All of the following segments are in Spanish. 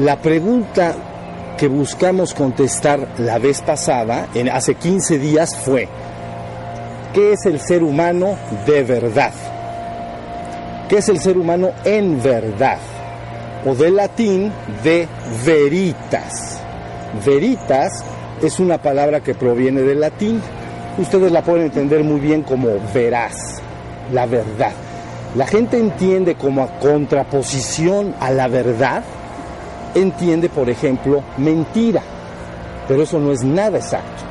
La pregunta que buscamos contestar la vez pasada, en, hace 15 días, fue, ¿qué es el ser humano de verdad? ¿Qué es el ser humano en verdad? O del latín de veritas. Veritas es una palabra que proviene del latín. Ustedes la pueden entender muy bien como veraz, la verdad. La gente entiende como a contraposición a la verdad, entiende, por ejemplo, mentira. Pero eso no es nada exacto.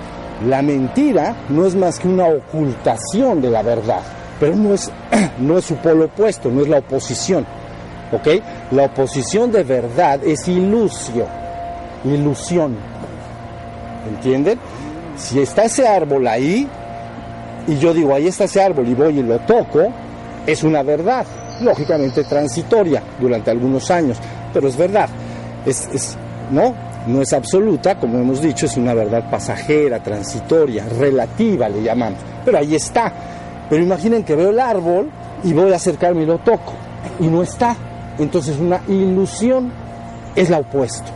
La mentira no es más que una ocultación de la verdad, pero no es, no es su polo opuesto, no es la oposición. ¿Ok? La oposición de verdad es ilusio, ilusión. ¿Entienden? Si está ese árbol ahí, y yo digo, ahí está ese árbol y voy y lo toco, es una verdad, lógicamente transitoria durante algunos años, pero es verdad. Es, ¿no? no es absoluta, como hemos dicho, es una verdad pasajera, transitoria, relativa le llamamos, pero ahí está. Pero imaginen que veo el árbol y voy a acercarme y lo toco, y no está. Entonces una ilusión es la opuesto.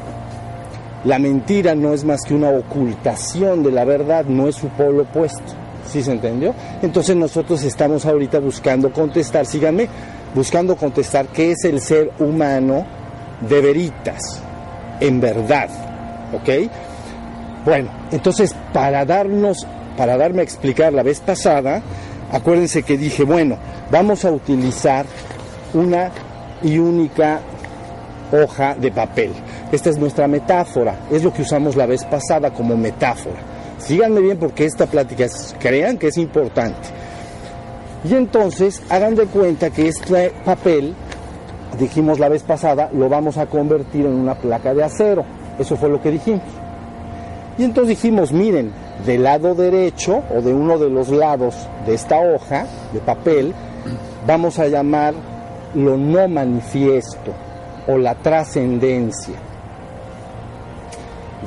La mentira no es más que una ocultación de la verdad, no es su polo opuesto. ¿Sí se entendió? Entonces nosotros estamos ahorita buscando contestar, síganme, buscando contestar qué es el ser humano de veritas, en verdad. ¿Ok? Bueno, entonces para darnos, para darme a explicar la vez pasada, acuérdense que dije, bueno, vamos a utilizar una y única hoja de papel. Esta es nuestra metáfora, es lo que usamos la vez pasada como metáfora. Síganme bien porque esta plática crean que es importante. Y entonces hagan de cuenta que este papel, dijimos la vez pasada, lo vamos a convertir en una placa de acero. Eso fue lo que dijimos. Y entonces dijimos, miren, del lado derecho o de uno de los lados de esta hoja de papel, vamos a llamar lo no manifiesto o la trascendencia.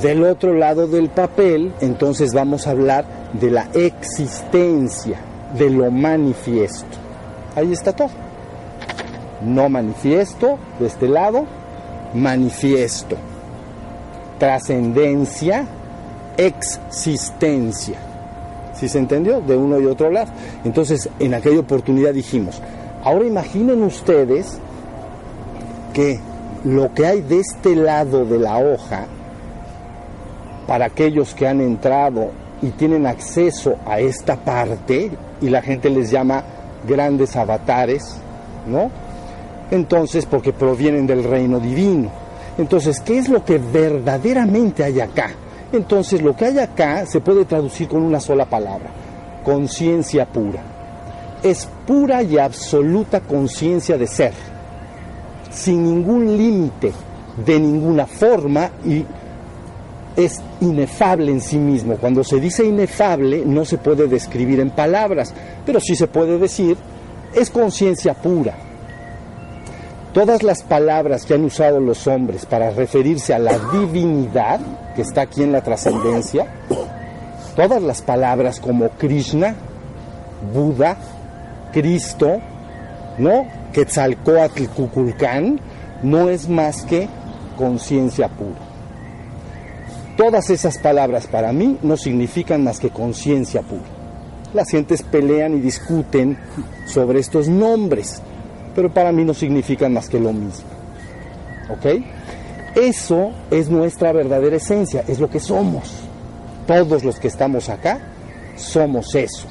Del otro lado del papel, entonces vamos a hablar de la existencia, de lo manifiesto. Ahí está todo. No manifiesto de este lado, manifiesto. Trascendencia, existencia. ¿Sí se entendió? De uno y otro lado. Entonces, en aquella oportunidad dijimos, ahora imaginen ustedes que lo que hay de este lado de la hoja, para aquellos que han entrado y tienen acceso a esta parte, y la gente les llama grandes avatares, ¿no? Entonces, porque provienen del reino divino. Entonces, ¿qué es lo que verdaderamente hay acá? Entonces, lo que hay acá se puede traducir con una sola palabra, conciencia pura. Es pura y absoluta conciencia de ser sin ningún límite, de ninguna forma y es inefable en sí mismo. Cuando se dice inefable no se puede describir en palabras, pero sí se puede decir es conciencia pura. Todas las palabras que han usado los hombres para referirse a la divinidad que está aquí en la trascendencia, todas las palabras como Krishna, Buda, Cristo, ¿no? Quetzalcoatl Cuculcán no es más que conciencia pura. Todas esas palabras para mí no significan más que conciencia pura. Las gentes pelean y discuten sobre estos nombres, pero para mí no significan más que lo mismo. ¿Ok? Eso es nuestra verdadera esencia, es lo que somos. Todos los que estamos acá somos eso.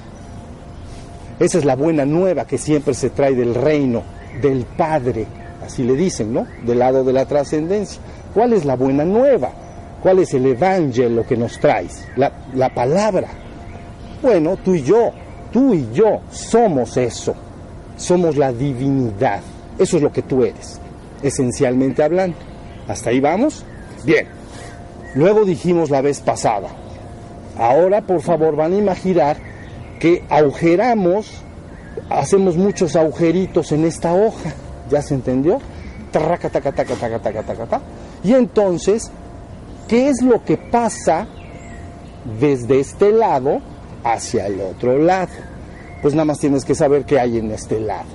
Esa es la buena nueva que siempre se trae del reino, del Padre, así le dicen, ¿no? Del lado de la trascendencia. ¿Cuál es la buena nueva? ¿Cuál es el evangelio que nos traes? La, la palabra. Bueno, tú y yo, tú y yo somos eso. Somos la divinidad. Eso es lo que tú eres, esencialmente hablando. ¿Hasta ahí vamos? Bien. Luego dijimos la vez pasada. Ahora, por favor, van a imaginar que agujeramos, hacemos muchos agujeritos en esta hoja, ¿ya se entendió? Traca, taca, taca, taca, taca, taca, taca. Y entonces, ¿qué es lo que pasa desde este lado hacia el otro lado? Pues nada más tienes que saber qué hay en este lado.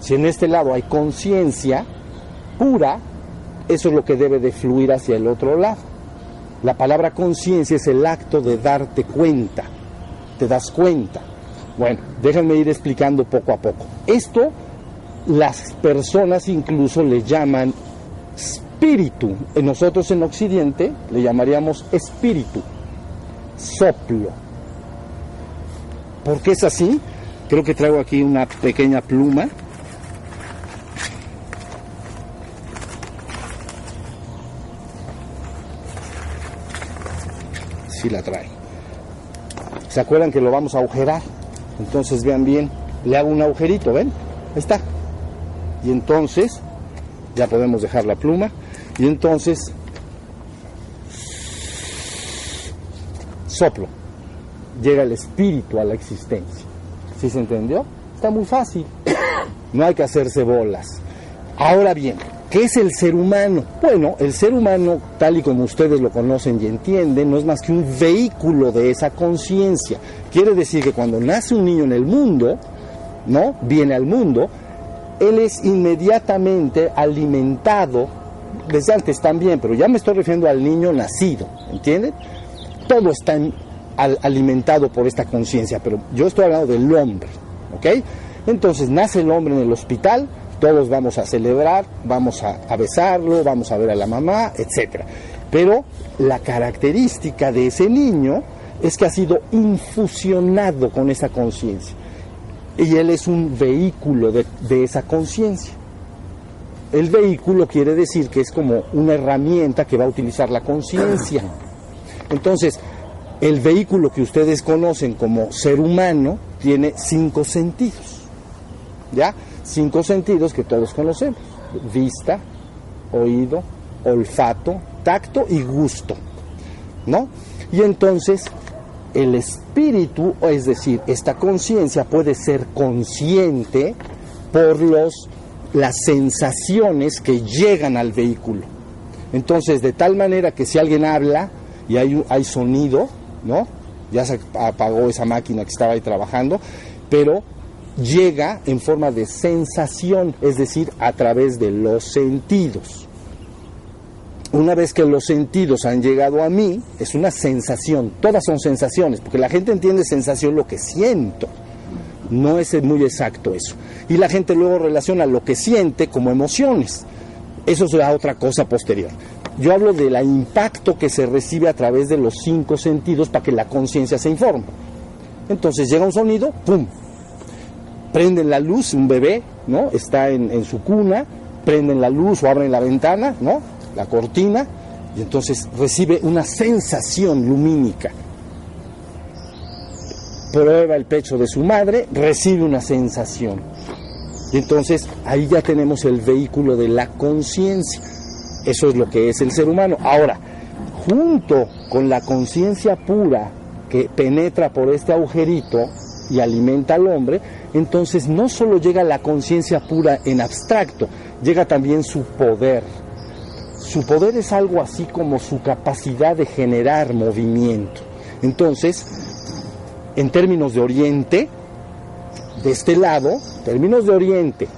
Si en este lado hay conciencia pura, eso es lo que debe de fluir hacia el otro lado. La palabra conciencia es el acto de darte cuenta, te das cuenta. Bueno, déjenme ir explicando poco a poco. Esto las personas incluso le llaman espíritu. Nosotros en Occidente le llamaríamos espíritu, soplo. ¿Por qué es así? Creo que traigo aquí una pequeña pluma. Sí la trae. ¿Se acuerdan que lo vamos a agujerar? Entonces vean bien, le hago un agujerito, ¿ven? Ahí está. Y entonces, ya podemos dejar la pluma. Y entonces, soplo. Llega el espíritu a la existencia. ¿Sí se entendió? Está muy fácil. No hay que hacerse bolas. Ahora bien, ¿qué es el ser humano? Bueno, el ser humano, tal y como ustedes lo conocen y entienden, no es más que un vehículo de esa conciencia. Quiere decir que cuando nace un niño en el mundo, ¿no? Viene al mundo, él es inmediatamente alimentado, desde antes también, pero ya me estoy refiriendo al niño nacido, ¿entienden? Todo está alimentado por esta conciencia, pero yo estoy hablando del hombre, ¿ok? Entonces nace el hombre en el hospital, todos vamos a celebrar, vamos a, besarlo, vamos a ver a la mamá, etc. Pero la característica de ese niño es que ha sido infusionado con esa conciencia. Y él es un vehículo de, de esa conciencia. El vehículo quiere decir que es como una herramienta que va a utilizar la conciencia. Entonces, el vehículo que ustedes conocen como ser humano tiene cinco sentidos. ¿Ya? Cinco sentidos que todos conocemos. Vista, oído, olfato, tacto y gusto. ¿No? Y entonces el espíritu, es decir, esta conciencia puede ser consciente por los, las sensaciones que llegan al vehículo. Entonces, de tal manera que si alguien habla y hay, hay sonido, ¿no? Ya se apagó esa máquina que estaba ahí trabajando, pero llega en forma de sensación, es decir, a través de los sentidos. Una vez que los sentidos han llegado a mí, es una sensación, todas son sensaciones, porque la gente entiende sensación lo que siento, no es muy exacto eso. Y la gente luego relaciona lo que siente como emociones, eso será otra cosa posterior. Yo hablo del impacto que se recibe a través de los cinco sentidos para que la conciencia se informe. Entonces llega un sonido, ¡pum! Prenden la luz, un bebé, ¿no? Está en, su cuna, prenden la luz o abren la ventana, ¿no? La cortina, y entonces recibe una sensación lumínica. Prueba el pecho de su madre, recibe una sensación. Y entonces ahí ya tenemos el vehículo de la conciencia. Eso es lo que es el ser humano. Ahora, junto con la conciencia pura que penetra por este agujerito y alimenta al hombre, entonces no solo llega la conciencia pura en abstracto, llega también su poder. Su poder es algo así como su capacidad de generar movimiento. Entonces, en términos de oriente, de este lado, términos de oriente,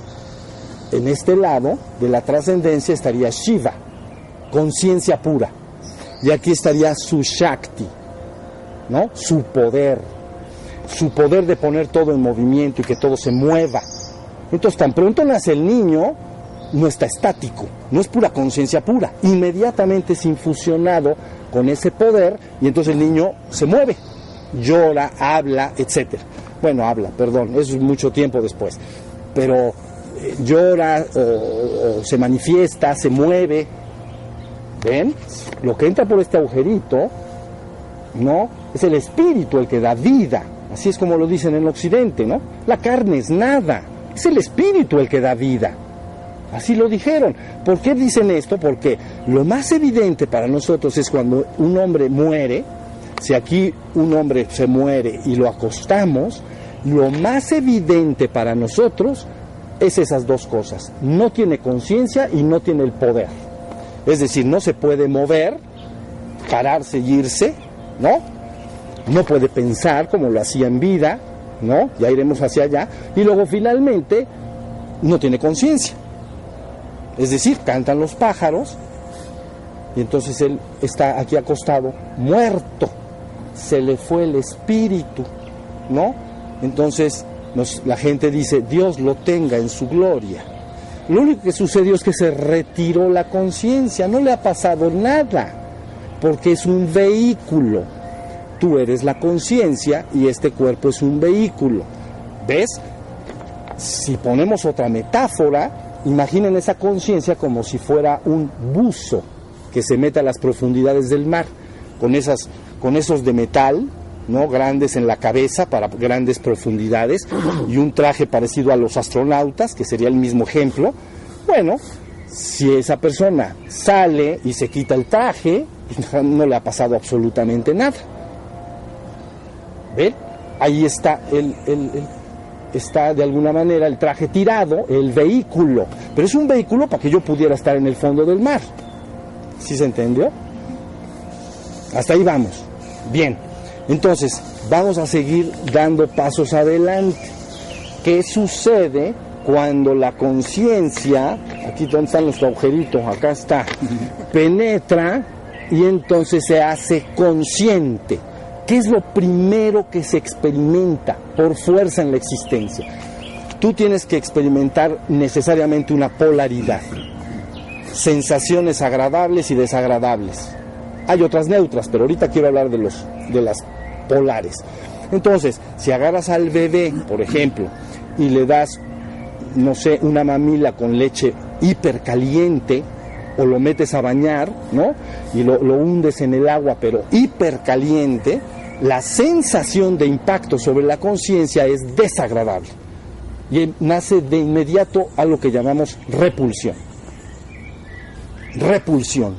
en este lado de la trascendencia estaría Shiva, conciencia pura. Y aquí estaría su Shakti, ¿no? Su poder. Su poder de poner todo en movimiento y que todo se mueva. Entonces, tan pronto nace el niño, no está estático, no es pura conciencia pura. Inmediatamente es infusionado con ese poder y entonces el niño se mueve, llora, habla, etc. Bueno, habla, perdón, es mucho tiempo después. Pero llora o, o, se manifiesta, se mueve. ¿Ven? Lo que entra por este agujerito, ¿no? Es el espíritu el que da vida. Así es como lo dicen en Occidente, ¿no? La carne es nada. Es el espíritu el que da vida. Así lo dijeron. ¿Por qué dicen esto? Porque lo más evidente para nosotros es cuando un hombre muere, si aquí un hombre se muere y lo acostamos, lo más evidente para nosotros es esas dos cosas. No tiene conciencia y no tiene el poder. Es decir, no se puede mover, pararse y irse, ¿no? No puede pensar como lo hacía en vida, ¿no? Ya iremos hacia allá. Y luego finalmente no tiene conciencia. Es decir, cantan los pájaros y entonces él está aquí acostado, muerto. Se le fue el espíritu, ¿no? Entonces la gente dice, Dios lo tenga en su gloria. Lo único que sucedió es que se retiró la conciencia, no le ha pasado nada, porque es un vehículo. Tú eres la conciencia y este cuerpo es un vehículo. ¿Ves? Si ponemos otra metáfora, imaginen esa conciencia como si fuera un buzo que se mete a las profundidades del mar, con, esas, con esos de metal, ¿no? grandes en la cabeza para grandes profundidades y un traje parecido a los astronautas, que sería el mismo ejemplo. Bueno, si esa persona sale y se quita el traje, no le ha pasado absolutamente nada. ¿Ven? Ahí está el, está de alguna manera el traje tirado, el vehículo, pero es un vehículo para que yo pudiera estar en el fondo del mar. ¿Sí se entendió? Hasta ahí vamos. Bien, entonces vamos a seguir dando pasos adelante. ¿Qué sucede cuando la conciencia, aquí donde está nuestro agujerito, acá está, penetra y entonces se hace consciente? ¿Qué es lo primero que se experimenta por fuerza en la existencia? Tú tienes que experimentar necesariamente una polaridad sensaciones agradables y desagradables. Hay otras neutras, pero ahorita quiero hablar de, los, de las polares. Entonces, si agarras al bebé, por ejemplo, y le das, no sé, una mamila con leche hipercaliente, o lo metes a bañar, ¿no? Y lo, lo hundes en el agua, pero hipercaliente, la sensación de impacto sobre la conciencia es desagradable. Y nace de inmediato a lo que llamamos repulsión repulsión.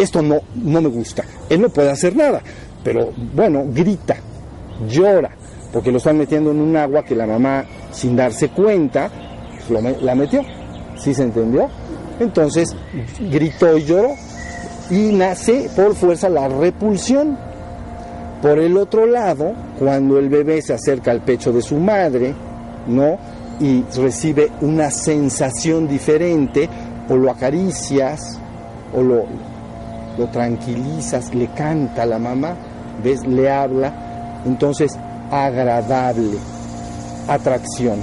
Esto no, no me gusta. Él no puede hacer nada, pero bueno, grita, llora, porque lo están metiendo en un agua que la mamá, sin darse cuenta, la metió. ¿Sí se entendió? Entonces gritó y lloró y nace por fuerza la repulsión. Por el otro lado, cuando el bebé se acerca al pecho de su madre, ¿no? Y recibe una sensación diferente, o lo acaricias, o lo, lo tranquilizas, le canta a la mamá, ¿ves? Le habla, entonces agradable, atracción.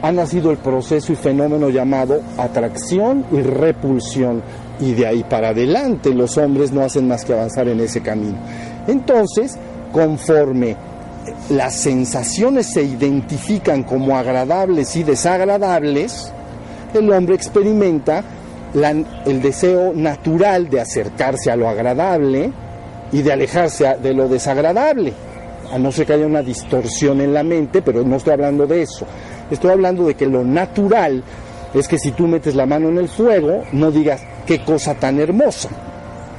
Ha nacido el proceso y fenómeno llamado atracción y repulsión, y de ahí para adelante los hombres no hacen más que avanzar en ese camino. Entonces, conforme las sensaciones se identifican como agradables y desagradables, el hombre experimenta el deseo natural de acercarse a lo agradable y de alejarse de lo desagradable, a no ser que haya una distorsión en la mente, pero no estoy hablando de eso. Estoy hablando de que lo natural es que si tú metes la mano en el fuego, no digas qué cosa tan hermosa.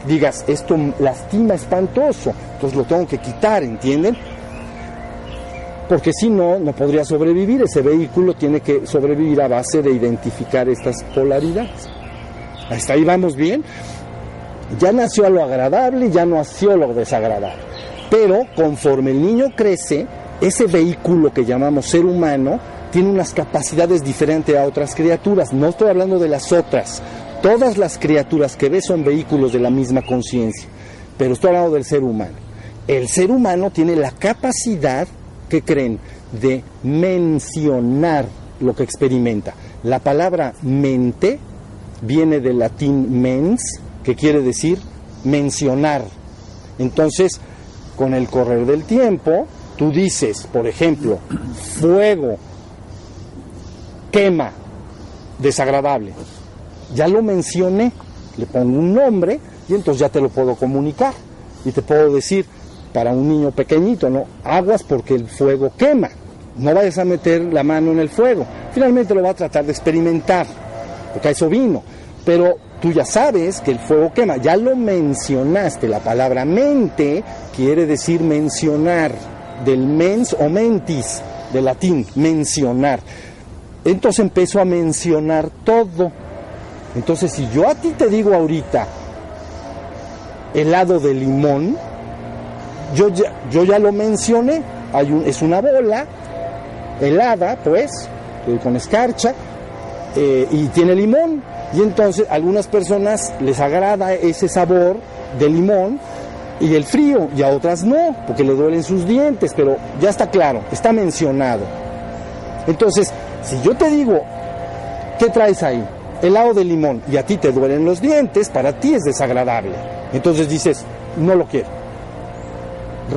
Digas, esto lastima espantoso, entonces lo tengo que quitar, ¿entienden? Porque si no, no podría sobrevivir. Ese vehículo tiene que sobrevivir a base de identificar estas polaridades. Hasta ahí vamos bien. Ya nació a lo agradable, ya nació a lo desagradable. Pero conforme el niño crece, ese vehículo que llamamos ser humano tiene unas capacidades diferentes a otras criaturas. No estoy hablando de las otras. Todas las criaturas que ves son vehículos de la misma conciencia. Pero estoy hablando del ser humano. El ser humano tiene la capacidad, que creen, de mencionar lo que experimenta. La palabra mente viene del latín mens, que quiere decir mencionar. Entonces, con el correr del tiempo, tú dices, por ejemplo, fuego, quema, desagradable. Ya lo mencioné, le pongo un nombre y entonces ya te lo puedo comunicar. Y te puedo decir, para un niño pequeñito, ¿no? Aguas porque el fuego quema. No vayas a meter la mano en el fuego. Finalmente lo va a tratar de experimentar porque eso vino. Pero tú ya sabes que el fuego quema, ya lo mencionaste, la palabra mente quiere decir mencionar, del mens o mentis, de latín, mencionar. Entonces empezó a mencionar todo. Entonces si yo a ti te digo ahorita helado de limón, yo ya, yo ya lo mencioné, es una bola helada, pues, con escarcha, eh, y tiene limón. Y entonces a algunas personas les agrada ese sabor de limón y el frío, y a otras no, porque le duelen sus dientes, pero ya está claro, está mencionado. Entonces, si yo te digo, ¿qué traes ahí? Helado de limón, y a ti te duelen los dientes, para ti es desagradable. Entonces dices, no lo quiero.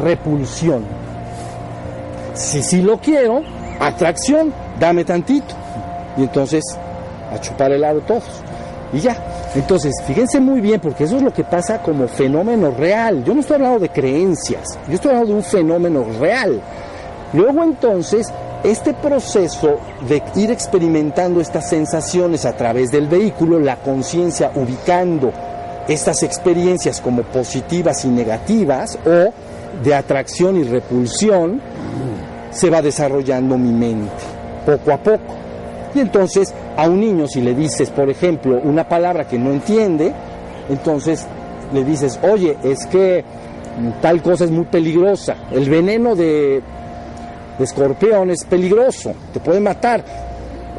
Repulsión. Si sí lo quiero, atracción, dame tantito. Y entonces, a chupar helado todos. Y ya. Entonces, fíjense muy bien, porque eso es lo que pasa como fenómeno real. Yo no estoy hablando de creencias, yo estoy hablando de un fenómeno real. Luego entonces, este proceso de ir experimentando estas sensaciones a través del vehículo, la conciencia ubicando estas experiencias como positivas y negativas o de atracción y repulsión, se va desarrollando mi mente, poco a poco. Y entonces a un niño si le dices, por ejemplo, una palabra que no entiende, entonces le dices, oye, es que tal cosa es muy peligrosa, el veneno de, escorpión es peligroso, te puede matar.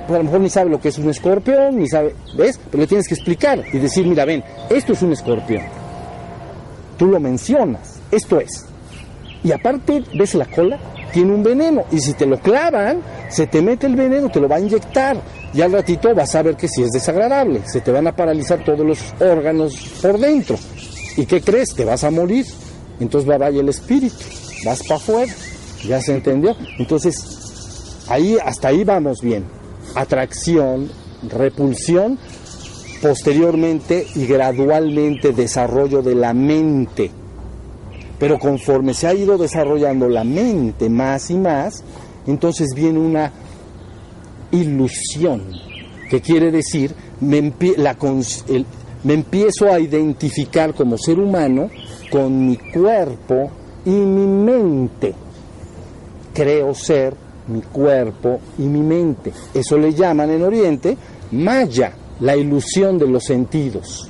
Pues a lo mejor ni sabe lo que es un escorpión, ni sabe, ¿ves? Pero le tienes que explicar y decir, mira, ven, esto es un escorpión. Tú lo mencionas, esto es. Y aparte, ¿ves la cola? Tiene un veneno. Y si te lo clavan, se te mete el veneno, te lo va a inyectar. Y al ratito vas a ver que sí es desagradable. Se te van a paralizar todos los órganos por dentro. ¿Y qué crees? Te vas a morir. Entonces va vaya el espíritu. Vas para afuera. ¿Ya se entendió? Entonces, ahí, hasta ahí vamos bien. Atracción, repulsión, posteriormente y gradualmente desarrollo de la mente. Pero conforme se ha ido desarrollando la mente más y más, entonces viene una ilusión, que quiere decir, me, me empiezo a identificar como ser humano con mi cuerpo y mi mente. Creo ser mi cuerpo y mi mente. Eso le llaman en Oriente Maya, la ilusión de los sentidos.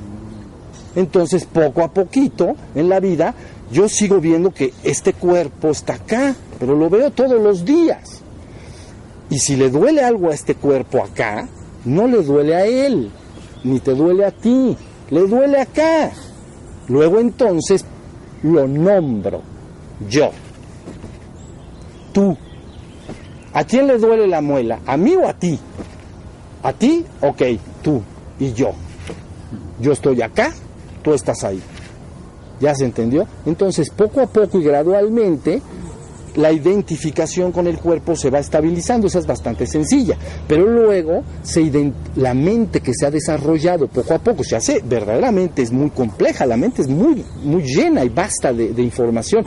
Entonces, poco a poquito en la vida, yo sigo viendo que este cuerpo está acá, pero lo veo todos los días. Y si le duele algo a este cuerpo acá, no le duele a él, ni te duele a ti, le duele acá. Luego entonces lo nombro yo. Tú. ¿A quién le duele la muela? ¿A mí o a ti? ¿A ti? Ok, tú y yo. Yo estoy acá, tú estás ahí. ¿Ya se entendió? Entonces, poco a poco y gradualmente, la identificación con el cuerpo se va estabilizando, esa es bastante sencilla, pero luego se la mente que se ha desarrollado poco a poco se hace verdaderamente es muy compleja, la mente es muy, muy llena y basta de, de información.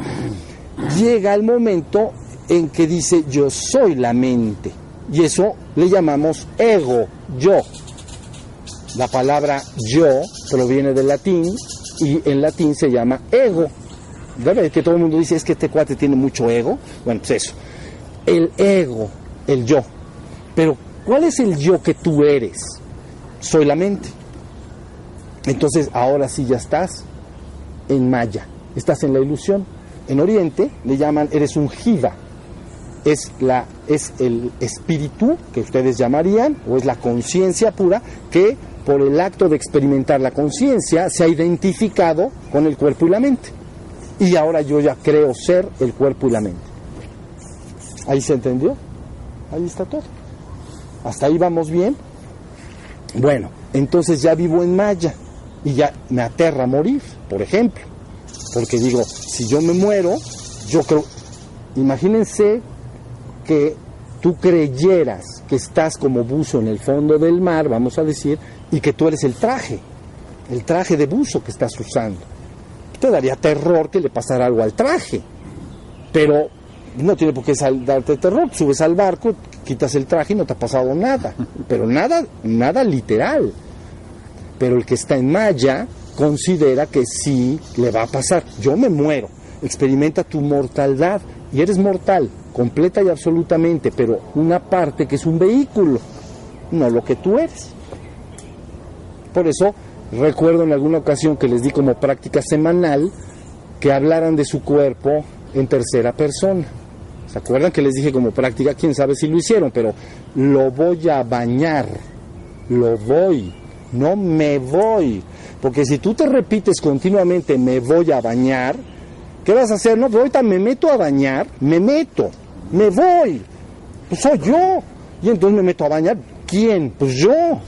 Llega el momento en que dice yo soy la mente y eso le llamamos ego, yo. La palabra yo proviene del latín y en latín se llama ego. ¿Verdad? Que todo el mundo dice es que este cuate tiene mucho ego. Bueno, pues eso. El ego, el yo. Pero, ¿cuál es el yo que tú eres? Soy la mente. Entonces, ahora sí ya estás en Maya, estás en la ilusión. En Oriente le llaman, eres un jiva. Es, la, es el espíritu que ustedes llamarían, o es la conciencia pura, que por el acto de experimentar la conciencia se ha identificado con el cuerpo y la mente y ahora yo ya creo ser el cuerpo y la mente. ¿Ahí se entendió? Ahí está todo. ¿Hasta ahí vamos bien? Bueno, entonces ya vivo en Maya y ya me aterra morir, por ejemplo. Porque digo, si yo me muero, yo creo, imagínense que tú creyeras que estás como buzo en el fondo del mar, vamos a decir, y que tú eres el traje, el traje de buzo que estás usando te daría terror que le pasara algo al traje. Pero no tiene por qué darte terror. Subes al barco, quitas el traje y no te ha pasado nada. Pero nada, nada literal. Pero el que está en Maya considera que sí le va a pasar. Yo me muero. Experimenta tu mortalidad. Y eres mortal, completa y absolutamente, pero una parte que es un vehículo, no lo que tú eres. Por eso Recuerdo en alguna ocasión que les di como práctica semanal que hablaran de su cuerpo en tercera persona. ¿Se acuerdan que les dije como práctica? Quién sabe si lo hicieron, pero lo voy a bañar lo voy, no me voy. Porque si tú te repites continuamente me voy a bañar, ¿qué vas a hacer? No, pues ahorita me meto a bañar, me meto, me voy. Pues soy yo. Y entonces me meto a bañar. ¿Quién? Pues yo.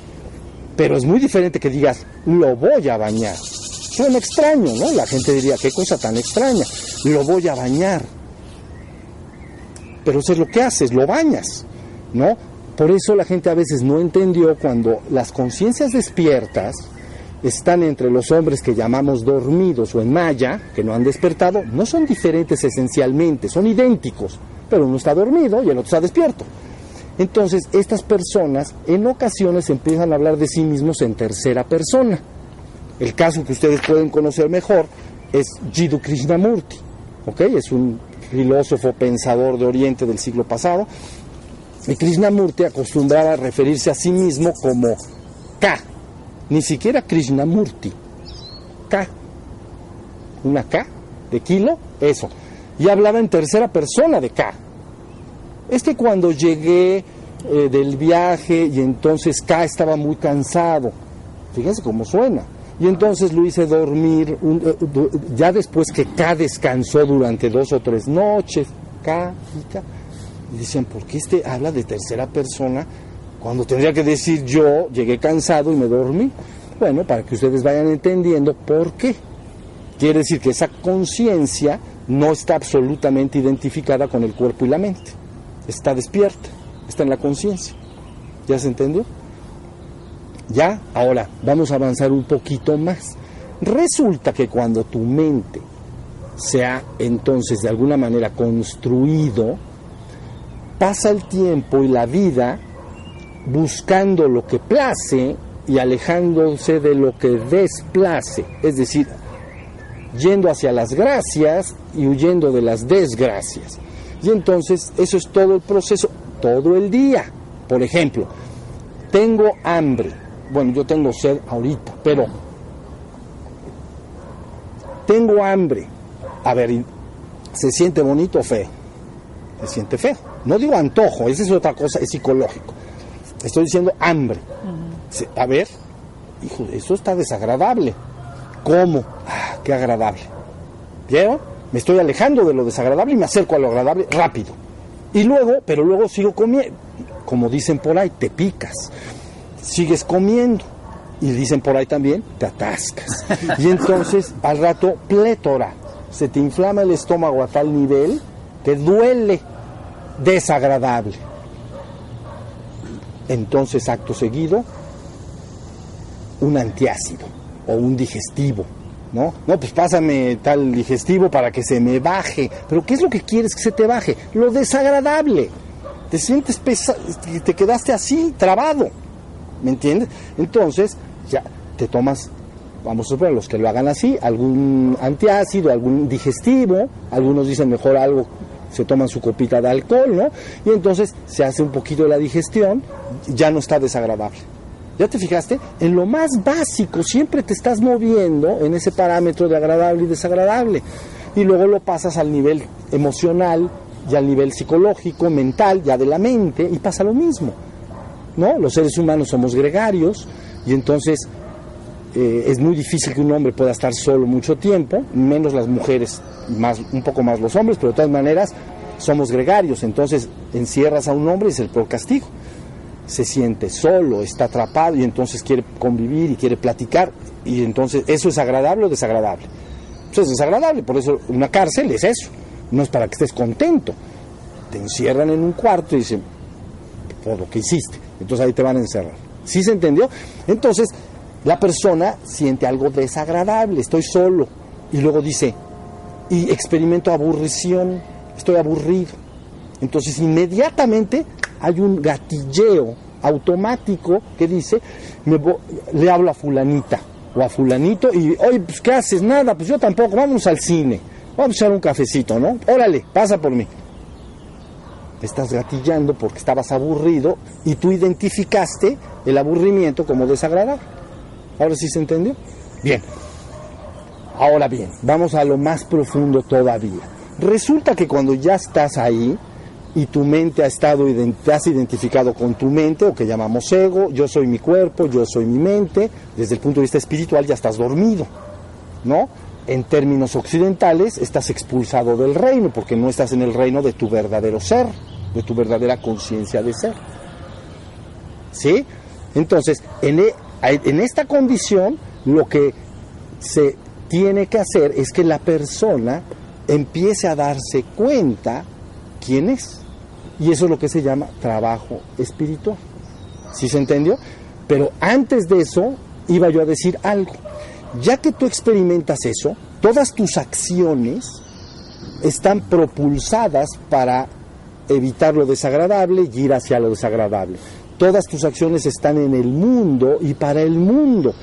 Pero es muy diferente que digas, lo voy a bañar. Suena extraño, ¿no? La gente diría, qué cosa tan extraña. Lo voy a bañar. Pero eso es lo que haces, lo bañas, ¿no? Por eso la gente a veces no entendió cuando las conciencias despiertas están entre los hombres que llamamos dormidos o en maya, que no han despertado, no son diferentes esencialmente, son idénticos, pero uno está dormido y el otro está despierto. Entonces, estas personas en ocasiones empiezan a hablar de sí mismos en tercera persona. El caso que ustedes pueden conocer mejor es Jiddu Krishnamurti, ¿ok? Es un filósofo pensador de Oriente del siglo pasado. Y Krishnamurti acostumbraba a referirse a sí mismo como K, ni siquiera Krishnamurti, K, una K de kilo, eso. Y hablaba en tercera persona de K. Es que cuando llegué eh, del viaje y entonces K estaba muy cansado, fíjense cómo suena. Y entonces lo hice dormir, eh, ya después que K descansó durante dos o tres noches, K y K. Y decían, ¿por qué este habla de tercera persona cuando tendría que decir yo llegué cansado y me dormí? Bueno, para que ustedes vayan entendiendo por qué. Quiere decir que esa conciencia no está absolutamente identificada con el cuerpo y la mente. Está despierta, está en la conciencia. ¿Ya se entendió? Ya, ahora vamos a avanzar un poquito más. Resulta que cuando tu mente se ha entonces de alguna manera construido, pasa el tiempo y la vida buscando lo que place y alejándose de lo que desplace, es decir, yendo hacia las gracias y huyendo de las desgracias. Y entonces eso es todo el proceso, todo el día. Por ejemplo, tengo hambre, bueno, yo tengo sed ahorita, pero tengo hambre. A ver, ¿se siente bonito o feo? Se siente feo. No digo antojo, esa es otra cosa, es psicológico. Estoy diciendo hambre. A ver, hijo, eso está desagradable. ¿Cómo? Ah, qué agradable. ¿Vieron? Me estoy alejando de lo desagradable y me acerco a lo agradable rápido. Y luego, pero luego sigo comiendo. Como dicen por ahí, te picas sigues comiendo. Y dicen por ahí también, te atascas. Y entonces, al rato, plétora. Se te inflama el estómago a tal nivel que duele, desagradable. Entonces, acto seguido, un antiácido o un digestivo. ¿No? No, pues pásame tal digestivo para que se me baje. Pero ¿qué es lo que quieres que se te baje? Lo desagradable. Te sientes pesado, te quedaste así, trabado. ¿Me entiendes? Entonces, ya te tomas, vamos a suponer, los que lo hagan así, algún antiácido, algún digestivo, algunos dicen mejor algo, se toman su copita de alcohol, ¿no? Y entonces se hace un poquito la digestión, ya no está desagradable. ¿Ya te fijaste? En lo más básico siempre te estás moviendo en ese parámetro de agradable y desagradable. Y luego lo pasas al nivel emocional y al nivel psicológico, mental, ya de la mente, y pasa lo mismo. ¿no? Los seres humanos somos gregarios y entonces eh, es muy difícil que un hombre pueda estar solo mucho tiempo, menos las mujeres, más, un poco más los hombres, pero de todas maneras somos gregarios, entonces encierras a un hombre y es el peor castigo. Se siente solo, está atrapado y entonces quiere convivir y quiere platicar y entonces eso es agradable o desagradable. Eso es desagradable, por eso una cárcel es eso, no es para que estés contento. Te encierran en un cuarto y dicen, por lo que hiciste. Entonces ahí te van a encerrar. ¿Sí se entendió? Entonces la persona siente algo desagradable, estoy solo. Y luego dice, y experimento aburrición, estoy aburrido. Entonces inmediatamente hay un gatilleo automático que dice, me le hablo a fulanita o a fulanito y, oye, pues ¿qué haces? Nada, pues yo tampoco, vamos al cine, vamos a echar un cafecito, ¿no? Órale, pasa por mí estás gatillando porque estabas aburrido y tú identificaste el aburrimiento como desagradable. ¿Ahora sí se entendió? Bien. Ahora bien, vamos a lo más profundo todavía. Resulta que cuando ya estás ahí, y tu mente ha estado, has identificado con tu mente, o que llamamos ego, yo soy mi cuerpo, yo soy mi mente, desde el punto de vista espiritual ya estás dormido, ¿no? En términos occidentales, estás expulsado del reino, porque no estás en el reino de tu verdadero ser, de tu verdadera conciencia de ser. ¿Sí? Entonces, en, e, en esta condición, lo que se tiene que hacer es que la persona empiece a darse cuenta quién es. Y eso es lo que se llama trabajo espiritual. ¿Sí se entendió? Pero antes de eso iba yo a decir algo. Ya que tú experimentas eso, todas tus acciones están propulsadas para evitar lo desagradable y ir hacia lo desagradable. Todas tus acciones están en el mundo y para el mundo.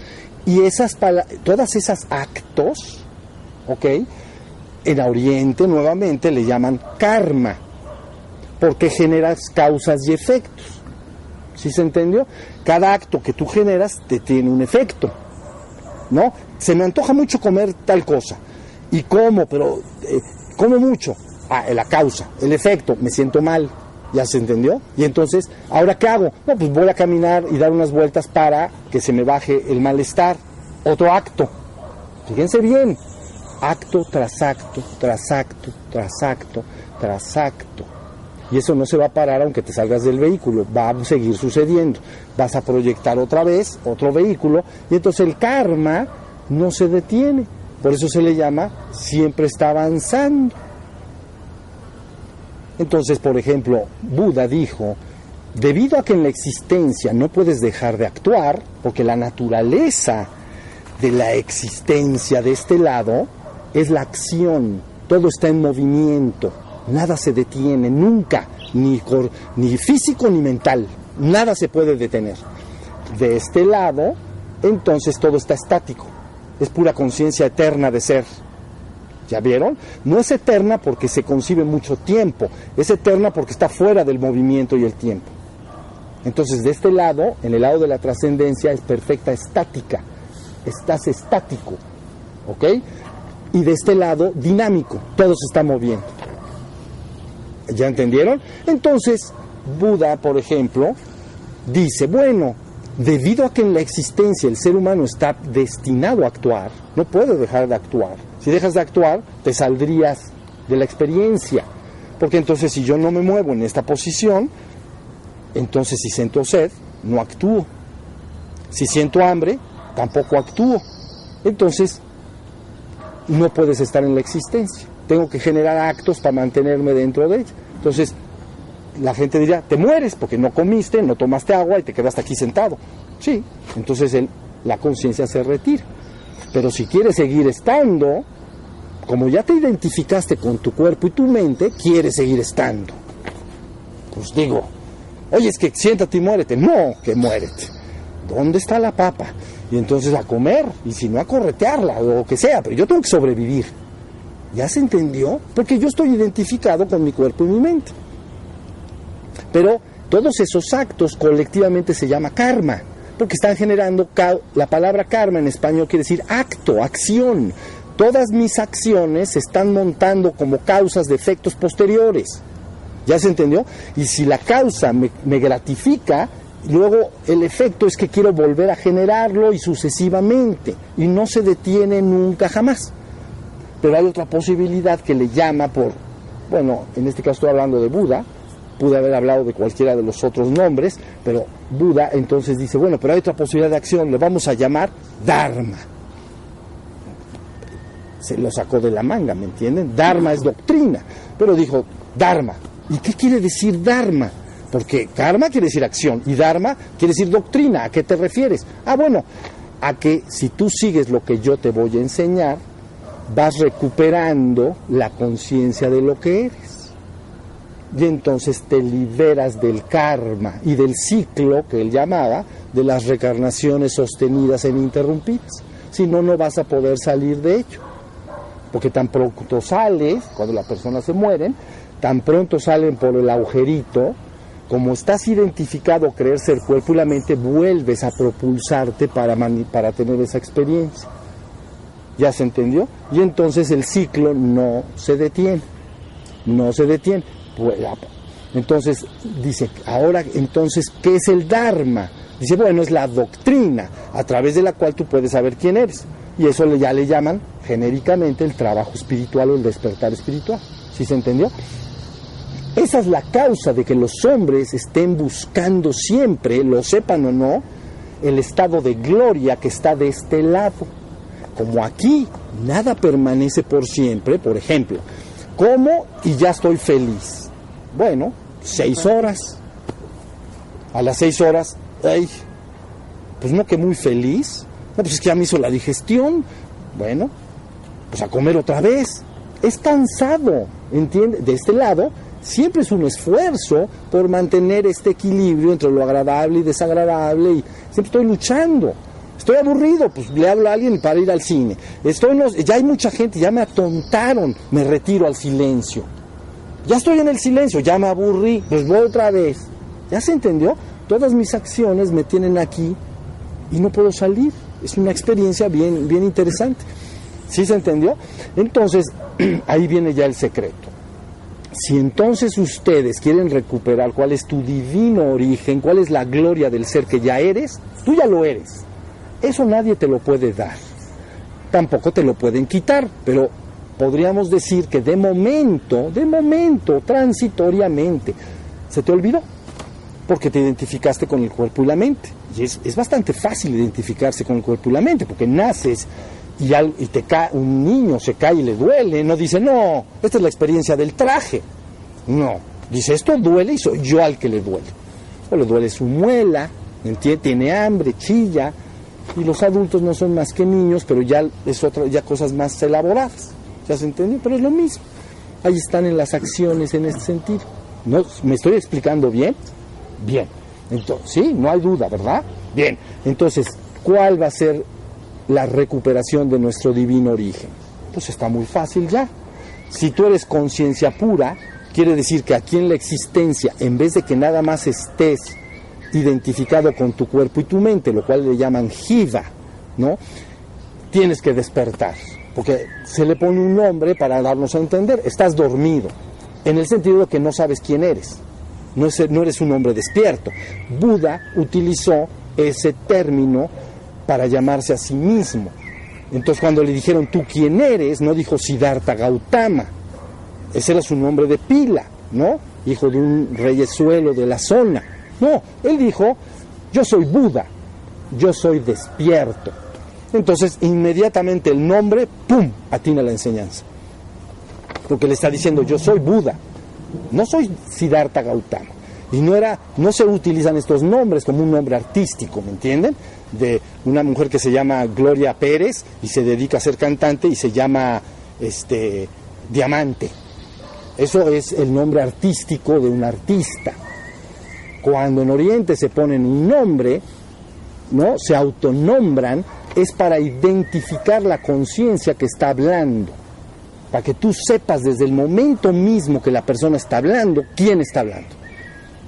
Y esas todas esas actos, ¿ok? En Oriente nuevamente le llaman karma porque generas causas y efectos. ¿Sí se entendió? Cada acto que tú generas te tiene un efecto. ¿No? Se me antoja mucho comer tal cosa. ¿Y cómo? Pero, eh, como mucho? Ah, la causa, el efecto, me siento mal. ¿Ya se entendió? Y entonces, ¿ahora qué hago? No, pues voy a caminar y dar unas vueltas para que se me baje el malestar. Otro acto. Fíjense bien. Acto tras acto, tras acto, tras acto, tras acto. Y eso no se va a parar aunque te salgas del vehículo, va a seguir sucediendo. Vas a proyectar otra vez otro vehículo y entonces el karma no se detiene. Por eso se le llama siempre está avanzando. Entonces, por ejemplo, Buda dijo, debido a que en la existencia no puedes dejar de actuar, porque la naturaleza de la existencia de este lado es la acción, todo está en movimiento nada se detiene, nunca, ni, ni físico ni mental, nada se puede detener. De este lado, entonces todo está estático, es pura conciencia eterna de ser. ¿Ya vieron? No es eterna porque se concibe mucho tiempo, es eterna porque está fuera del movimiento y el tiempo. Entonces, de este lado, en el lado de la trascendencia, es perfecta estática, estás estático, ¿ok? Y de este lado, dinámico, todo se está moviendo. ¿Ya entendieron? Entonces, Buda, por ejemplo, dice, bueno, debido a que en la existencia el ser humano está destinado a actuar, no puede dejar de actuar. Si dejas de actuar, te saldrías de la experiencia. Porque entonces si yo no me muevo en esta posición, entonces si siento sed, no actúo. Si siento hambre, tampoco actúo. Entonces, no puedes estar en la existencia tengo que generar actos para mantenerme dentro de ella. Entonces, la gente diría, te mueres porque no comiste, no tomaste agua y te quedaste aquí sentado. Sí, entonces la conciencia se retira. Pero si quieres seguir estando, como ya te identificaste con tu cuerpo y tu mente, quieres seguir estando. Pues digo, oye, es que siéntate y muérete. No, que muérete. ¿Dónde está la papa? Y entonces a comer, y si no a corretearla, o lo que sea, pero yo tengo que sobrevivir. ¿Ya se entendió? Porque yo estoy identificado con mi cuerpo y mi mente. Pero todos esos actos colectivamente se llama karma, porque están generando, la palabra karma en español quiere decir acto, acción. Todas mis acciones se están montando como causas de efectos posteriores. ¿Ya se entendió? Y si la causa me, me gratifica, luego el efecto es que quiero volver a generarlo y sucesivamente. Y no se detiene nunca jamás. Pero hay otra posibilidad que le llama por, bueno, en este caso estoy hablando de Buda, pude haber hablado de cualquiera de los otros nombres, pero Buda entonces dice, bueno, pero hay otra posibilidad de acción, le vamos a llamar Dharma. Se lo sacó de la manga, ¿me entienden? Dharma es doctrina, pero dijo Dharma. ¿Y qué quiere decir Dharma? Porque karma quiere decir acción y Dharma quiere decir doctrina. ¿A qué te refieres? Ah, bueno, a que si tú sigues lo que yo te voy a enseñar, vas recuperando la conciencia de lo que eres. Y entonces te liberas del karma y del ciclo que él llamaba de las recarnaciones sostenidas e ininterrumpidas. Si no, no vas a poder salir de ello. Porque tan pronto sales, cuando la persona se muere, tan pronto salen por el agujerito, como estás identificado creer ser cuerpo y la mente, vuelves a propulsarte para, para tener esa experiencia. ¿Ya se entendió? Y entonces el ciclo no se detiene, no se detiene. Pues, Entonces dice, ahora entonces, ¿qué es el Dharma? Dice, bueno, es la doctrina a través de la cual tú puedes saber quién eres. Y eso ya le llaman genéricamente el trabajo espiritual o el despertar espiritual. ¿Sí se entendió? Esa es la causa de que los hombres estén buscando siempre, lo sepan o no, el estado de gloria que está de este lado. Como aquí nada permanece por siempre, por ejemplo, como y ya estoy feliz. Bueno, seis horas. A las seis horas, ay, pues no que muy feliz. No, pues es que ya me hizo la digestión. Bueno, pues a comer otra vez. Es cansado, ¿entiende? De este lado, siempre es un esfuerzo por mantener este equilibrio entre lo agradable y desagradable y siempre estoy luchando. Estoy aburrido, pues le hablo a alguien para ir al cine. Estoy ya hay mucha gente, ya me atontaron, me retiro al silencio. Ya estoy en el silencio, ya me aburrí, pues voy otra vez. ¿Ya se entendió? Todas mis acciones me tienen aquí y no puedo salir. Es una experiencia bien, bien interesante. ¿Sí se entendió? Entonces, ahí viene ya el secreto. Si entonces ustedes quieren recuperar cuál es tu divino origen, cuál es la gloria del ser que ya eres, tú ya lo eres. Eso nadie te lo puede dar. Tampoco te lo pueden quitar, pero podríamos decir que de momento, de momento, transitoriamente, se te olvidó, porque te identificaste con el cuerpo y la mente. Y es, es bastante fácil identificarse con el cuerpo y la mente, porque naces y, y te cae, un niño se cae y le duele, no dice, no, esta es la experiencia del traje. No, dice, esto duele y soy yo al que le duele. O le duele su muela, tiene hambre, chilla, y los adultos no son más que niños, pero ya es otra, ya cosas más elaboradas. ¿Ya se entendió? Pero es lo mismo. Ahí están en las acciones en este sentido. ¿No? ¿Me estoy explicando bien? Bien. Entonces, sí, no hay duda, ¿verdad? Bien. Entonces, ¿cuál va a ser la recuperación de nuestro divino origen? Pues está muy fácil ya. Si tú eres conciencia pura, quiere decir que aquí en la existencia, en vez de que nada más estés identificado con tu cuerpo y tu mente, lo cual le llaman jiva, ¿no? Tienes que despertar, porque se le pone un nombre para darnos a entender, estás dormido, en el sentido de que no sabes quién eres, no, no eres un hombre despierto. Buda utilizó ese término para llamarse a sí mismo. Entonces cuando le dijeron tú quién eres, no dijo Siddhartha Gautama, ese era su nombre de pila, ¿no? Hijo de un reyesuelo de la zona. No, él dijo, yo soy Buda, yo soy despierto. Entonces, inmediatamente el nombre, ¡pum!, atina la enseñanza. Porque le está diciendo, yo soy Buda, no soy Siddhartha Gautama. Y no, era, no se utilizan estos nombres como un nombre artístico, ¿me entienden? De una mujer que se llama Gloria Pérez y se dedica a ser cantante y se llama este, Diamante. Eso es el nombre artístico de un artista. Cuando en Oriente se ponen un nombre, ¿no? Se autonombran, es para identificar la conciencia que está hablando. Para que tú sepas desde el momento mismo que la persona está hablando, quién está hablando.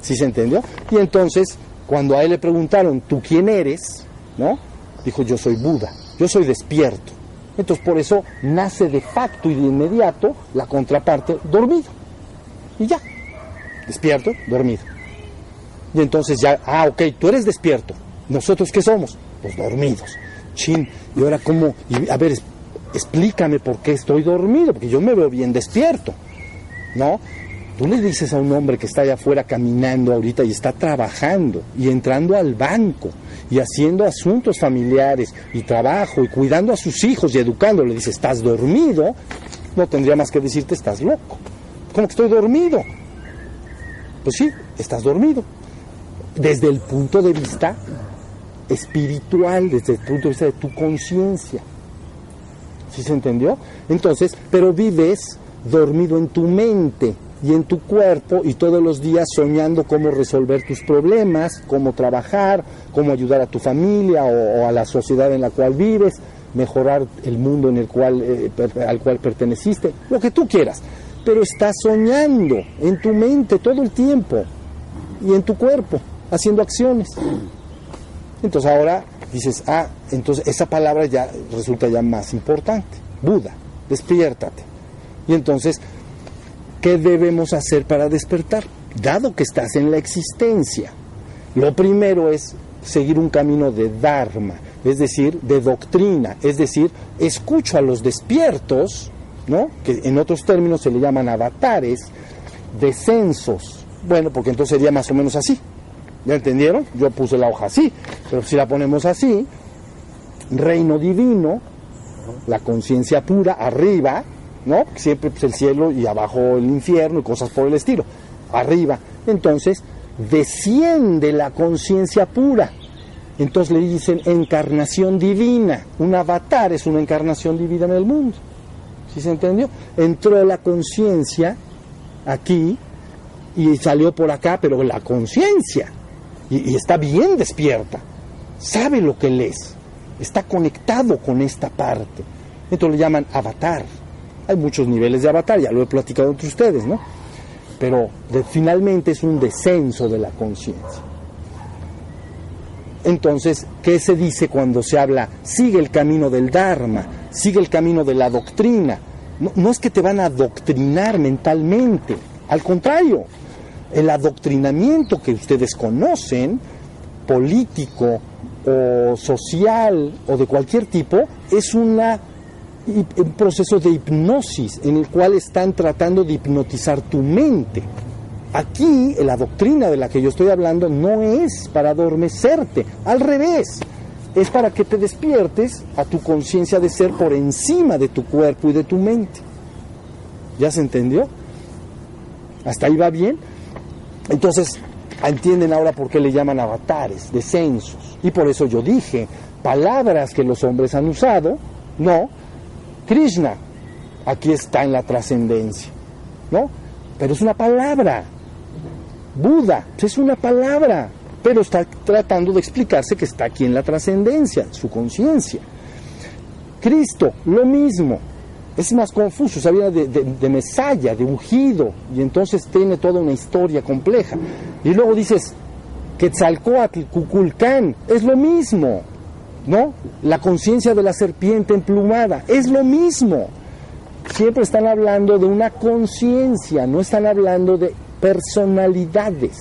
¿Sí se entendió? Y entonces, cuando a él le preguntaron, ¿tú quién eres? ¿No? Dijo, yo soy Buda, yo soy despierto. Entonces, por eso nace de facto y de inmediato la contraparte dormido. Y ya, despierto, dormido. Y entonces ya, ah, ok, tú eres despierto. ¿Nosotros qué somos? Los dormidos. Chin, y ahora cómo, a ver, explícame por qué estoy dormido, porque yo me veo bien despierto. ¿No? Tú le dices a un hombre que está allá afuera caminando ahorita y está trabajando y entrando al banco y haciendo asuntos familiares y trabajo y cuidando a sus hijos y educando, le dices, estás dormido, no tendría más que decirte, estás loco. ¿Cómo que estoy dormido? Pues sí, estás dormido desde el punto de vista espiritual, desde el punto de vista de tu conciencia. ¿Sí se entendió? Entonces, pero vives dormido en tu mente y en tu cuerpo y todos los días soñando cómo resolver tus problemas, cómo trabajar, cómo ayudar a tu familia o, a la sociedad en la cual vives, mejorar el mundo en el cual, eh, al cual perteneciste, lo que tú quieras. Pero estás soñando en tu mente todo el tiempo y en tu cuerpo haciendo acciones. Entonces ahora dices, ah, entonces esa palabra ya resulta ya más importante. Buda, despiértate. Y entonces, ¿qué debemos hacer para despertar? dado que estás en la existencia, lo primero es seguir un camino de Dharma, es decir, de doctrina, es decir, escucho a los despiertos, ¿no? que en otros términos se le llaman avatares, descensos. Bueno, porque entonces sería más o menos así. ¿Ya entendieron? Yo puse la hoja así, pero si la ponemos así, reino divino, la conciencia pura, arriba, ¿no? Siempre pues, el cielo y abajo el infierno y cosas por el estilo. Arriba. Entonces, desciende la conciencia pura. Entonces le dicen encarnación divina. Un avatar es una encarnación divina en el mundo. ¿Sí se entendió? Entró la conciencia aquí y salió por acá, pero la conciencia. Y, está bien despierta. Sabe lo que él es. Está conectado con esta parte. Entonces le llaman avatar. Hay muchos niveles de avatar, ya lo he platicado entre ustedes, ¿no? Pero finalmente es un descenso de la conciencia. Entonces, ¿qué se dice cuando se habla, sigue el camino del Dharma, sigue el camino de la doctrina? No, no es que te van a adoctrinar mentalmente, al contrario, el adoctrinamiento que ustedes conocen, político o social o de cualquier tipo, es una, un proceso de hipnosis en el cual están tratando de hipnotizar tu mente. Aquí, la doctrina de la que yo estoy hablando no es para adormecerte, al revés, es para que te despiertes a tu conciencia de ser por encima de tu cuerpo y de tu mente. ¿Ya se entendió? ¿Hasta ahí va bien? Entonces, entienden ahora por qué le llaman avatares, descensos. Y por eso yo dije, palabras que los hombres han usado, no, Krishna, aquí está en la trascendencia, ¿no? Pero es una palabra. Buda, es una palabra, pero está tratando de explicarse que está aquí en la trascendencia, su conciencia. Cristo, lo mismo, es más confuso, sabía de, de, de, Mesaya, de ungido, y entonces tiene toda una historia compleja. Y luego dices, Quetzalcoatl, Cuculcán, es lo mismo, ¿no? La conciencia de la serpiente emplumada, es lo mismo. Siempre están hablando de una conciencia, no están hablando de personalidades.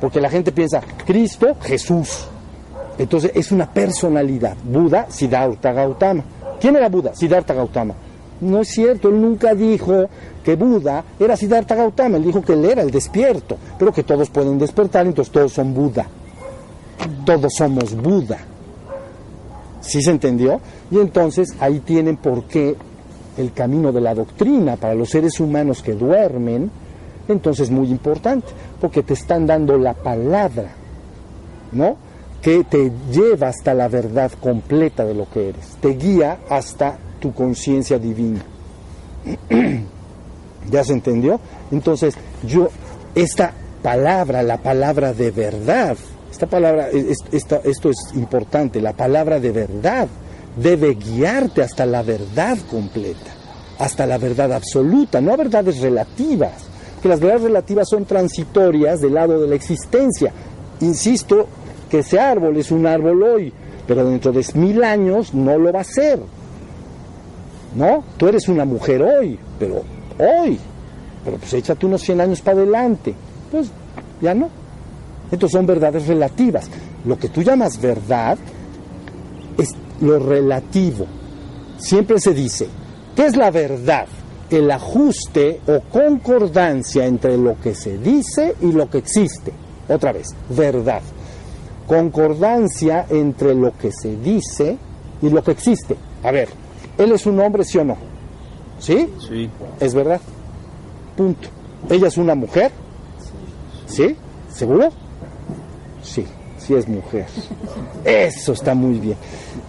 Porque la gente piensa, Cristo, Jesús. Entonces es una personalidad. Buda, Siddhartha Gautama. ¿Quién era Buda? Siddhartha Gautama. No es cierto, él nunca dijo que Buda era Siddhartha Gautama, él dijo que él era el despierto, pero que todos pueden despertar, entonces todos son Buda. Todos somos Buda. ¿Sí se entendió? Y entonces ahí tienen por qué el camino de la doctrina para los seres humanos que duermen, entonces muy importante, porque te están dando la palabra, ¿no? Que te lleva hasta la verdad completa de lo que eres, te guía hasta tu conciencia divina. ¿Ya se entendió? Entonces, yo, esta palabra, la palabra de verdad, esta palabra, esta, esto es importante, la palabra de verdad debe guiarte hasta la verdad completa, hasta la verdad absoluta, no a verdades relativas, que las verdades relativas son transitorias del lado de la existencia. Insisto que ese árbol es un árbol hoy, pero dentro de mil años no lo va a ser. ¿No? Tú eres una mujer hoy, pero hoy. Pero pues échate unos 100 años para adelante. Pues ya no. Entonces son verdades relativas. Lo que tú llamas verdad es lo relativo. Siempre se dice, ¿qué es la verdad? El ajuste o concordancia entre lo que se dice y lo que existe. Otra vez, verdad. Concordancia entre lo que se dice y lo que existe. A ver, ¿él es un hombre, sí o no? ¿Sí? Sí. ¿Es verdad? Punto. ¿Ella es una mujer? ¿Sí? ¿Seguro? Sí, sí es mujer. Eso está muy bien.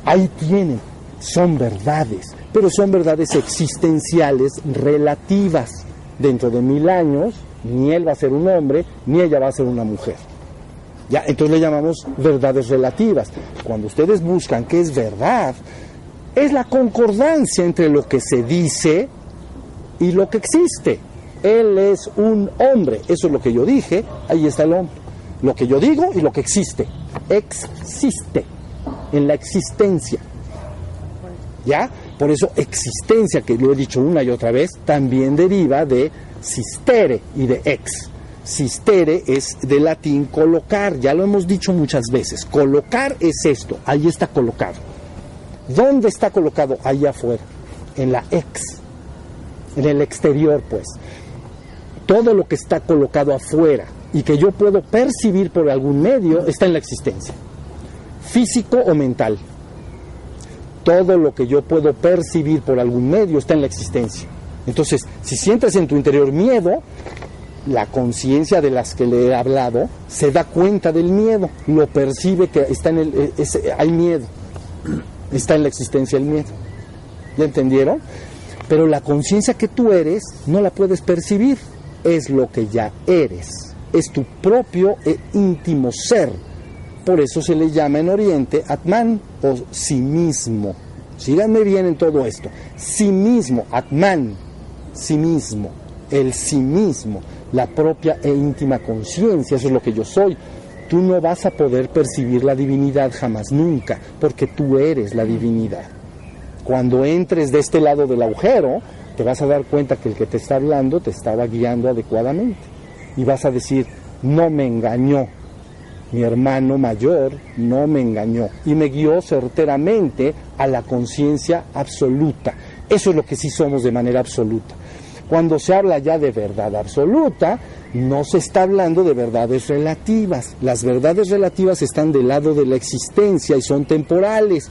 Ahí tienen, son verdades, pero son verdades existenciales relativas. Dentro de mil años, ni él va a ser un hombre, ni ella va a ser una mujer. Ya, entonces le llamamos verdades relativas. Cuando ustedes buscan qué es verdad, es la concordancia entre lo que se dice y lo que existe. Él es un hombre, eso es lo que yo dije, ahí está el hombre. Lo que yo digo y lo que existe. Existe en la existencia. ¿Ya? Por eso existencia, que lo he dicho una y otra vez, también deriva de sistere y de ex. Sistere es de latín colocar, ya lo hemos dicho muchas veces. Colocar es esto, ahí está colocado. ¿Dónde está colocado? Ahí afuera, en la ex, en el exterior, pues. Todo lo que está colocado afuera y que yo puedo percibir por algún medio está en la existencia, físico o mental. Todo lo que yo puedo percibir por algún medio está en la existencia. Entonces, si sientes en tu interior miedo, la conciencia de las que le he hablado se da cuenta del miedo, lo percibe que está en el, hay miedo, está en la existencia el miedo. ¿Ya entendieron? Pero la conciencia que tú eres no la puedes percibir, es lo que ya eres, es tu propio e íntimo ser. Por eso se le llama en Oriente Atman o sí mismo. Síganme bien en todo esto. Sí mismo, Atman, sí mismo, el sí mismo la propia e íntima conciencia, eso es lo que yo soy. Tú no vas a poder percibir la divinidad jamás, nunca, porque tú eres la divinidad. Cuando entres de este lado del agujero, te vas a dar cuenta que el que te está hablando te estaba guiando adecuadamente. Y vas a decir, no me engañó, mi hermano mayor no me engañó y me guió certeramente a la conciencia absoluta. Eso es lo que sí somos de manera absoluta. Cuando se habla ya de verdad absoluta, no se está hablando de verdades relativas. Las verdades relativas están del lado de la existencia y son temporales,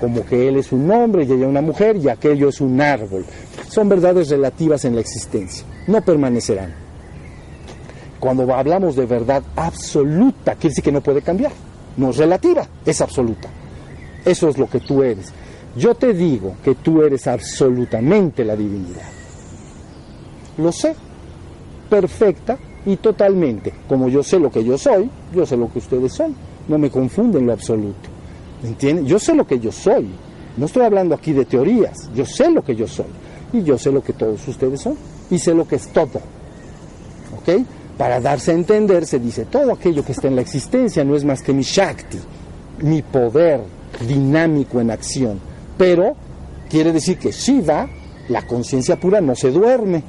como que él es un hombre y ella una mujer y aquello es un árbol. Son verdades relativas en la existencia, no permanecerán. Cuando hablamos de verdad absoluta, quiere decir que no puede cambiar. No es relativa, es absoluta. Eso es lo que tú eres. Yo te digo que tú eres absolutamente la divinidad lo sé, perfecta y totalmente. Como yo sé lo que yo soy, yo sé lo que ustedes son. No me confunden lo absoluto. ¿Entienden? Yo sé lo que yo soy. No estoy hablando aquí de teorías. Yo sé lo que yo soy. Y yo sé lo que todos ustedes son. Y sé lo que es todo. ¿Ok? Para darse a entender se dice, todo aquello que está en la existencia no es más que mi Shakti, mi poder dinámico en acción. Pero quiere decir que Shiva, la conciencia pura, no se duerme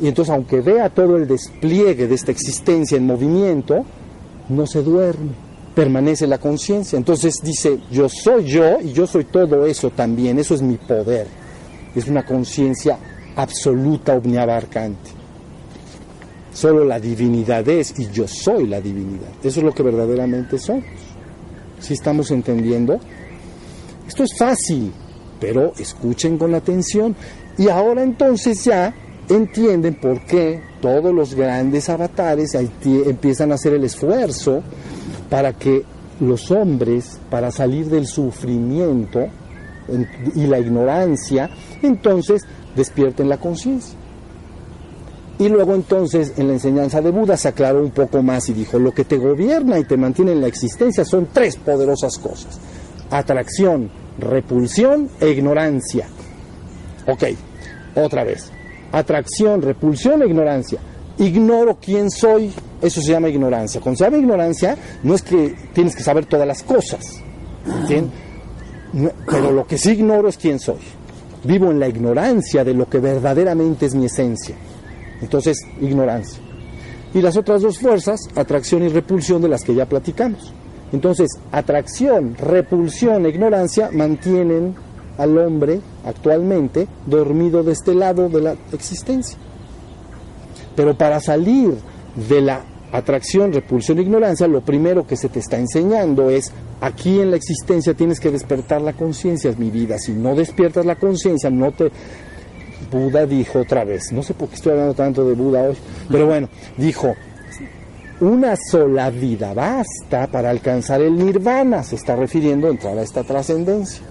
y entonces, aunque vea todo el despliegue de esta existencia en movimiento, no se duerme, permanece la conciencia. Entonces dice, yo soy yo y yo soy todo eso también, eso es mi poder. Es una conciencia absoluta, omniabarcante. Solo la divinidad es y yo soy la divinidad. Eso es lo que verdaderamente somos. ¿Sí estamos entendiendo? Esto es fácil, pero escuchen con atención. Y ahora entonces ya entienden por qué todos los grandes avatares empiezan a hacer el esfuerzo para que los hombres, para salir del sufrimiento y la ignorancia, entonces despierten la conciencia. Y luego entonces en la enseñanza de Buda se aclaró un poco más y dijo, lo que te gobierna y te mantiene en la existencia son tres poderosas cosas. Atracción, repulsión e ignorancia. Ok, otra vez atracción, repulsión e ignorancia. Ignoro quién soy, eso se llama ignorancia. Cuando se llama ignorancia, no es que tienes que saber todas las cosas, pero lo que sí ignoro es quién soy. Vivo en la ignorancia de lo que verdaderamente es mi esencia. Entonces, ignorancia. Y las otras dos fuerzas, atracción y repulsión, de las que ya platicamos. Entonces, atracción, repulsión e ignorancia mantienen al hombre actualmente dormido de este lado de la existencia. Pero para salir de la atracción, repulsión ignorancia, lo primero que se te está enseñando es, aquí en la existencia tienes que despertar la conciencia, es mi vida. Si no despiertas la conciencia, no te... Buda dijo otra vez, no sé por qué estoy hablando tanto de Buda hoy, pero bueno, dijo, una sola vida basta para alcanzar el nirvana, se está refiriendo a entrar a esta trascendencia.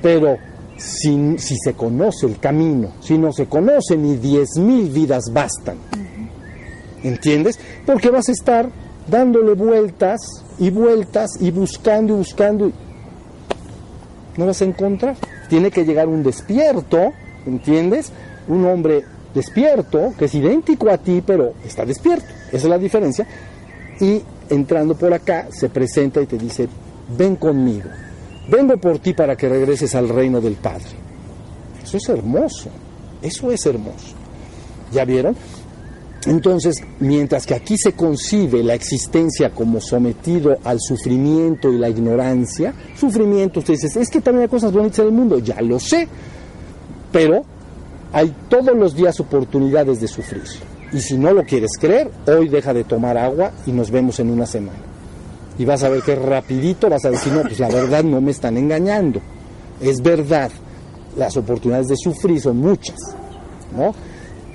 Pero si, si, se conoce el camino, si no se conoce ni diez mil vidas bastan. ¿Entiendes? Porque vas a estar dándole vueltas y vueltas y buscando y buscando. No vas a encontrar. Tiene que llegar un despierto, ¿entiendes? Un hombre despierto, que es idéntico a ti, pero está despierto. Esa es la diferencia. Y entrando por acá, se presenta y te dice, ven conmigo vengo por ti para que regreses al reino del Padre. Eso es hermoso, eso es hermoso. ¿Ya vieron? Entonces, mientras que aquí se concibe la existencia como sometido al sufrimiento y la ignorancia, sufrimiento, usted dice, es que también hay cosas bonitas en el mundo, ya lo sé, pero hay todos los días oportunidades de sufrir. Y si no lo quieres creer, hoy deja de tomar agua y nos vemos en una semana. Y vas a ver que rapidito vas a decir, no, pues la verdad no me están engañando. Es verdad, las oportunidades de sufrir son muchas, ¿no?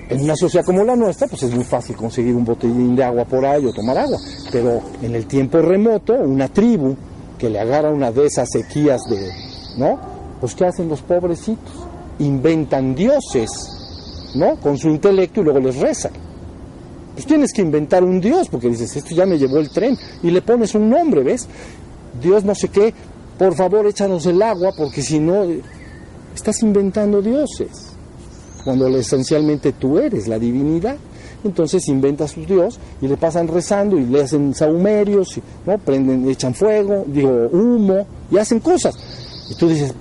En una sociedad como la nuestra, pues es muy fácil conseguir un botellín de agua por ahí o tomar agua. Pero en el tiempo remoto, una tribu que le agarra una de esas sequías de, ¿no? Pues ¿qué hacen los pobrecitos? Inventan dioses, ¿no? Con su intelecto y luego les rezan. Pues tienes que inventar un dios, porque dices, esto ya me llevó el tren, y le pones un nombre, ¿ves? Dios no sé qué, por favor échanos el agua, porque si no, estás inventando dioses cuando esencialmente tú eres la divinidad. Entonces inventa a su Dios y le pasan rezando y le hacen saumerios, ¿no? prenden, echan fuego, digo, humo y hacen cosas. Y tú dices,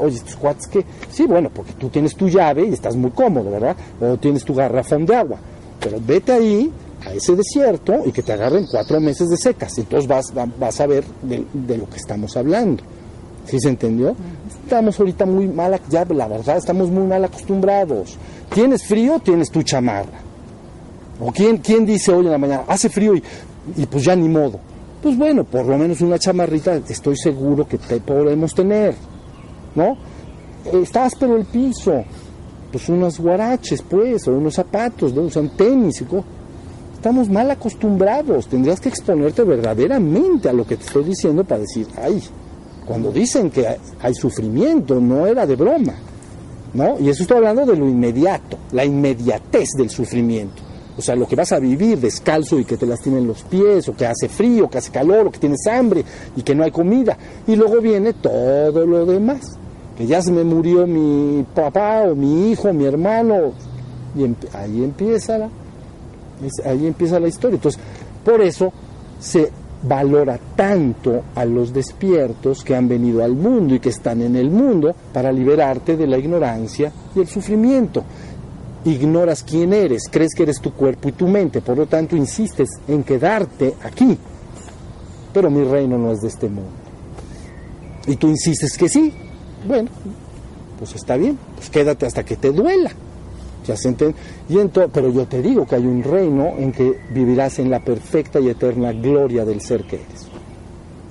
oye, estos cuates que, sí, bueno, porque tú tienes tu llave y estás muy cómodo, ¿verdad? O tienes tu garrafón de agua. Pero vete ahí, a ese desierto, y que te agarren cuatro meses de secas. Entonces vas, vas a ver de, de lo que estamos hablando. ¿Sí se entendió? Estamos ahorita muy mal, ya la verdad, estamos muy mal acostumbrados. Tienes frío, tienes tu chamarra. ¿O quién, quién dice hoy en la mañana, hace frío y, y pues ya ni modo? Pues bueno, por lo menos una chamarrita estoy seguro que te podemos tener, ¿no? Está áspero el piso, pues unos guaraches, pues, o unos zapatos, ¿no? usan tenis, Estamos mal acostumbrados, tendrías que exponerte verdaderamente a lo que te estoy diciendo para decir, ay, cuando dicen que hay sufrimiento, no era de broma, ¿no? Y eso estoy hablando de lo inmediato, la inmediatez del sufrimiento. O sea, lo que vas a vivir descalzo y que te lastimen los pies, o que hace frío, que hace calor, o que tienes hambre y que no hay comida. Y luego viene todo lo demás, que ya se me murió mi papá o mi hijo, mi hermano, y ahí empieza la, ahí empieza la historia. Entonces, por eso se valora tanto a los despiertos que han venido al mundo y que están en el mundo para liberarte de la ignorancia y el sufrimiento. Ignoras quién eres, crees que eres tu cuerpo y tu mente, por lo tanto insistes en quedarte aquí. Pero mi reino no es de este mundo. Y tú insistes que sí. Bueno, pues está bien, pues quédate hasta que te duela. Ya se y pero yo te digo que hay un reino en que vivirás en la perfecta y eterna gloria del ser que eres.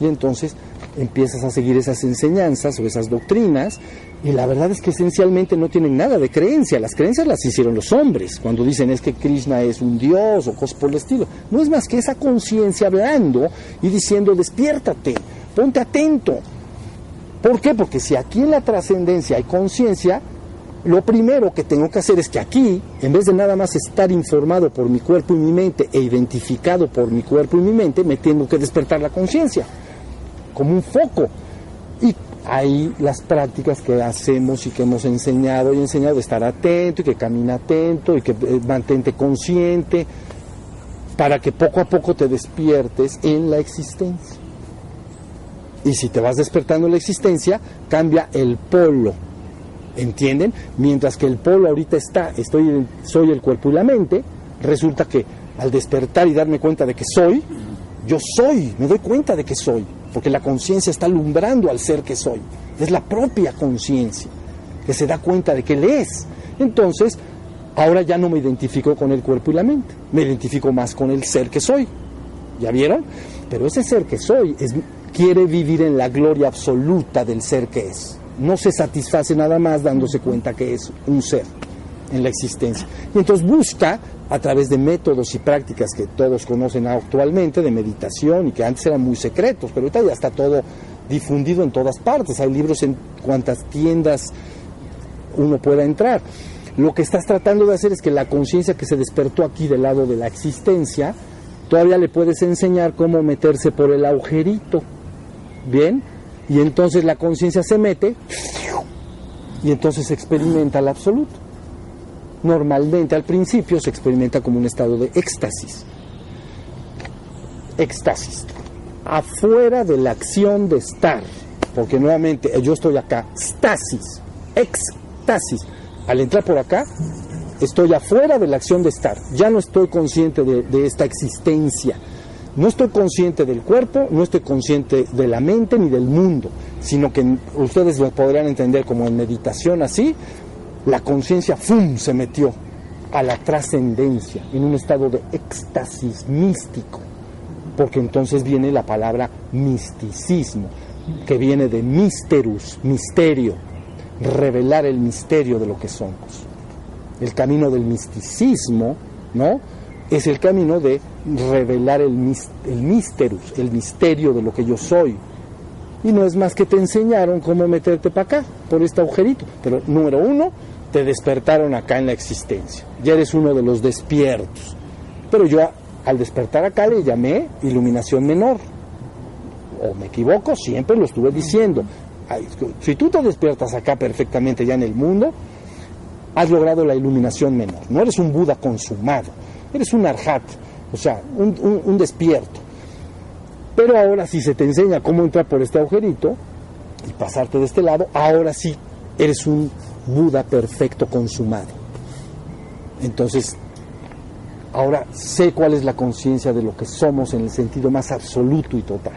Y entonces empiezas a seguir esas enseñanzas o esas doctrinas y la verdad es que esencialmente no tienen nada de creencia. Las creencias las hicieron los hombres cuando dicen es que Krishna es un dios o cosas por el estilo. No es más que esa conciencia hablando y diciendo despiértate, ponte atento. ¿Por qué? Porque si aquí en la trascendencia hay conciencia, lo primero que tengo que hacer es que aquí, en vez de nada más estar informado por mi cuerpo y mi mente e identificado por mi cuerpo y mi mente, me tengo que despertar la conciencia, como un foco. Y ahí las prácticas que hacemos y que hemos enseñado y enseñado, estar atento y que camina atento y que eh, mantente consciente, para que poco a poco te despiertes en la existencia. Y si te vas despertando la existencia, cambia el polo ¿Entienden? Mientras que el polo ahorita está, estoy, soy el cuerpo y la mente, resulta que al despertar y darme cuenta de que soy, yo soy, me doy cuenta de que soy, porque la conciencia está alumbrando al ser que soy. Es la propia conciencia que se da cuenta de que él es. Entonces, ahora ya no me identifico con el cuerpo y la mente, me identifico más con el ser que soy. ¿Ya vieron? Pero ese ser que soy es, quiere vivir en la gloria absoluta del ser que es no se satisface nada más dándose cuenta que es un ser en la existencia. Y entonces busca, a través de métodos y prácticas que todos conocen actualmente, de meditación y que antes eran muy secretos, pero ahorita ya está todo difundido en todas partes. Hay libros en cuantas tiendas uno pueda entrar. Lo que estás tratando de hacer es que la conciencia que se despertó aquí del lado de la existencia, todavía le puedes enseñar cómo meterse por el agujerito. ¿Bien? Y entonces la conciencia se mete y entonces se experimenta el absoluto. Normalmente al principio se experimenta como un estado de éxtasis. Éxtasis. Afuera de la acción de estar. Porque nuevamente yo estoy acá. Stasis. Éxtasis. Al entrar por acá, estoy afuera de la acción de estar, ya no estoy consciente de esta existencia. No estoy consciente del cuerpo, no estoy consciente de la mente ni del mundo, sino que ustedes lo podrían entender como en meditación así, la conciencia ¡fum! se metió a la trascendencia, en un estado de éxtasis místico, porque entonces viene la palabra misticismo, que viene de misterus, misterio, revelar el misterio de lo que somos. El camino del misticismo, ¿no? Es el camino de revelar el, el misterus, el misterio de lo que yo soy. Y no es más que te enseñaron cómo meterte para acá, por este agujerito. Pero número uno, te despertaron acá en la existencia. Ya eres uno de los despiertos. Pero yo al despertar acá le llamé iluminación menor. O me equivoco, siempre lo estuve diciendo. Si tú te despiertas acá perfectamente ya en el mundo, has logrado la iluminación menor. No eres un Buda consumado, eres un arhat, o sea, un, despierto. Pero ahora si se te enseña cómo entrar por este agujerito y pasarte de este lado, ahora sí eres un Buda perfecto consumado. Entonces, ahora sé cuál es la conciencia de lo que somos en el sentido más absoluto y total.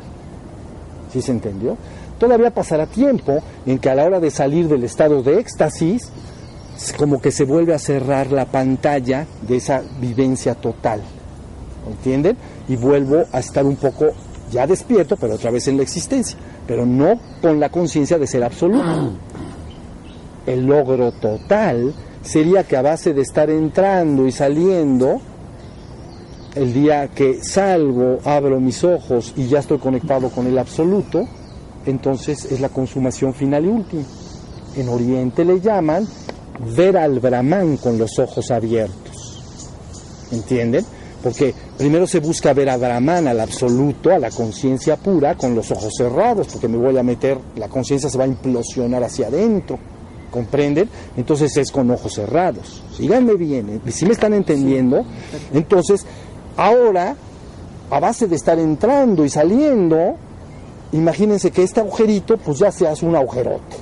¿Sí se entendió? Todavía pasará tiempo en que a la hora de salir del estado de éxtasis, como que se vuelve a cerrar la pantalla de esa vivencia total. ¿Entienden? Y vuelvo a estar un poco ya despierto, pero otra vez en la existencia, pero no con la conciencia de ser absoluto el logro total sería que a base de estar entrando y saliendo, el día que salgo, abro mis ojos y ya estoy conectado con el absoluto, entonces es la consumación final y última. En Oriente le llaman ver al Brahman con los ojos abiertos. ¿Entienden? Porque primero se busca ver a Brahman, al absoluto, a la conciencia pura, con los ojos cerrados, porque me voy a meter, la conciencia se va a implosionar hacia adentro ¿comprenden? Entonces es con ojos cerrados. Síganme bien, ¿eh? si me están entendiendo, entonces ahora, a base de estar entrando y saliendo, imagínense que este agujerito pues ya se hace un agujerote,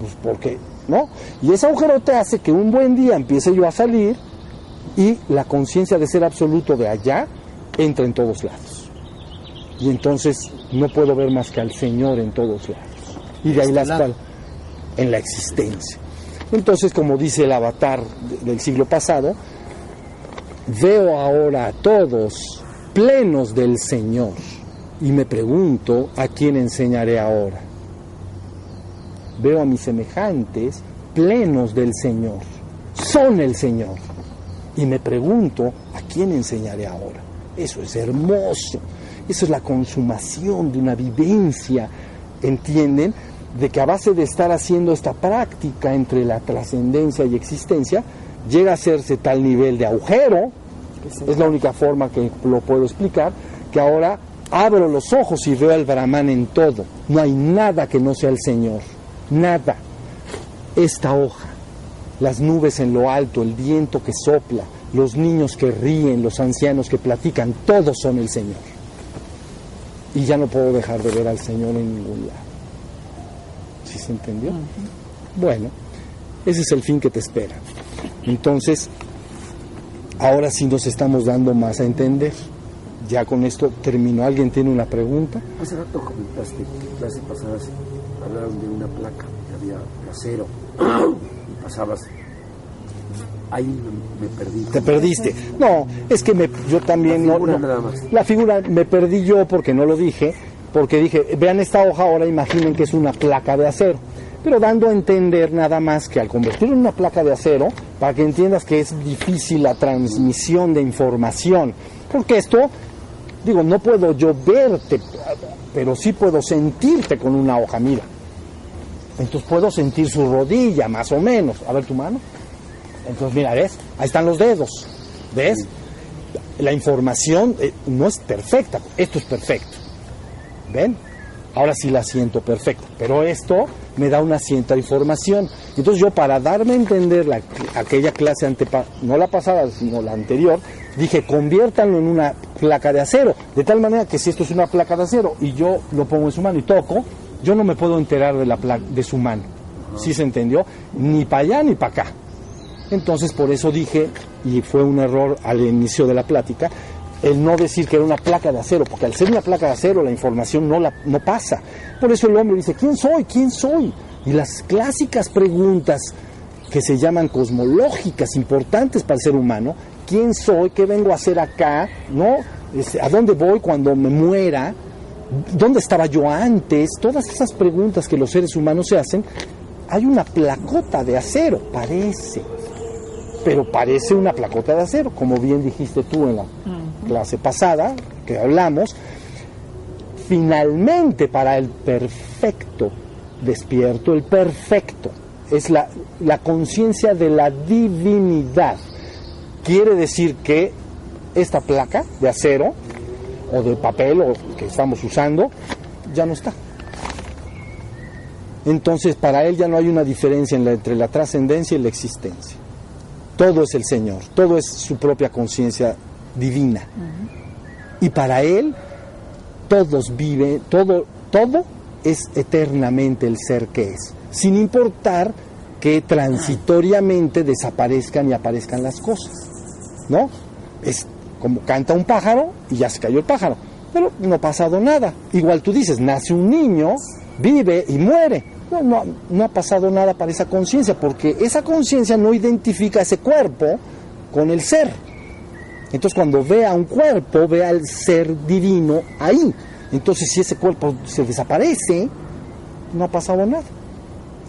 pues porque, ¿no? Y ese agujerote hace que un buen día empiece yo a salir y la conciencia de ser absoluto de allá entra en todos lados. Y entonces no puedo ver más que al Señor en todos lados. Y de ahí las en la existencia. Entonces, como dice el avatar del siglo pasado, veo ahora a todos plenos del Señor y me pregunto a quién enseñaré ahora. Veo a mis semejantes plenos del Señor, son el Señor. Y me pregunto a quién enseñaré ahora. Eso es hermoso, eso es la consumación de una vivencia, ¿entienden? de que a base de estar haciendo esta práctica entre la trascendencia y existencia, llega a hacerse tal nivel de agujero, es la única forma que lo puedo explicar, que ahora abro los ojos y veo al Brahman en todo. No hay nada que no sea el Señor, nada. Esta hoja, las nubes en lo alto, el viento que sopla, los niños que ríen, los ancianos que platican, todos son el Señor. Y ya no puedo dejar de ver al Señor en ningún lado. ¿Sí se entendió? Bueno, ese es el fin que te espera. Entonces, ahora sí nos estamos dando más a entender. Ya con esto terminó. ¿Alguien tiene una pregunta? Hace rato comentaste clase pasadas hablaron de una placa que había acero y pasabas. Ahí me, perdí. Te perdiste. No, es que me, yo también la figura Nada más. La figura me perdí yo porque no lo dije porque dije, vean esta hoja ahora, imaginen que es una placa de acero, pero dando a entender nada más que al convertirlo en una placa de acero, para que entiendas que es difícil la transmisión de información, porque esto, digo, no puedo yo verte, pero sí puedo sentirte con una hoja, mira. Entonces puedo sentir su rodilla, más o menos. A ver tu mano. Entonces, mira, ¿ves? Ahí están los dedos. ¿Ves? La información eh, no es perfecta, esto es perfecto. ¿Ven? Ahora sí la siento perfecta, pero esto me da una cierta información. Entonces yo para darme a entender la, aquella clase antepa no la pasada, sino la anterior, dije conviértanlo en una placa de acero, de tal manera que si esto es una placa de acero y yo lo pongo en su mano y toco, yo no me puedo enterar de, la de su mano. ¿Sí se entendió? Ni para allá ni para acá. Entonces por eso dije, y fue un error al inicio de la plática, el no decir que era una placa de acero, porque al ser una placa de acero la información no, la, no pasa. Por eso el hombre dice, ¿quién soy? ¿quién soy? Y las clásicas preguntas que se llaman cosmológicas, importantes para el ser humano, ¿quién soy? ¿Qué vengo a hacer acá? ¿No? Este, ¿A dónde voy cuando me muera? ¿Dónde estaba yo antes? Todas esas preguntas que los seres humanos se hacen, hay una placota de acero, parece, pero parece una placota de acero, como bien dijiste tú en la clase pasada que hablamos. Finalmente, para el perfecto despierto, el perfecto es la, la conciencia de la divinidad. Quiere decir que esta placa de acero o de papel o que estamos usando ya no está. Entonces para él ya no hay una diferencia entre la trascendencia y la existencia. Todo es el Señor, todo es su propia conciencia divina. Y para él todos viven, todo, todo es eternamente el ser que es, sin importar que transitoriamente desaparezcan y aparezcan las cosas. ¿No? Es como canta un pájaro y ya se cayó el pájaro, pero no ha pasado nada. Igual tú dices, nace un niño, vive y muere. No, no, no ha pasado nada para esa conciencia, porque esa conciencia no identifica ese cuerpo con el ser. Entonces cuando vea un cuerpo, ve al ser divino ahí. Entonces si ese cuerpo se desaparece, no ha pasado nada.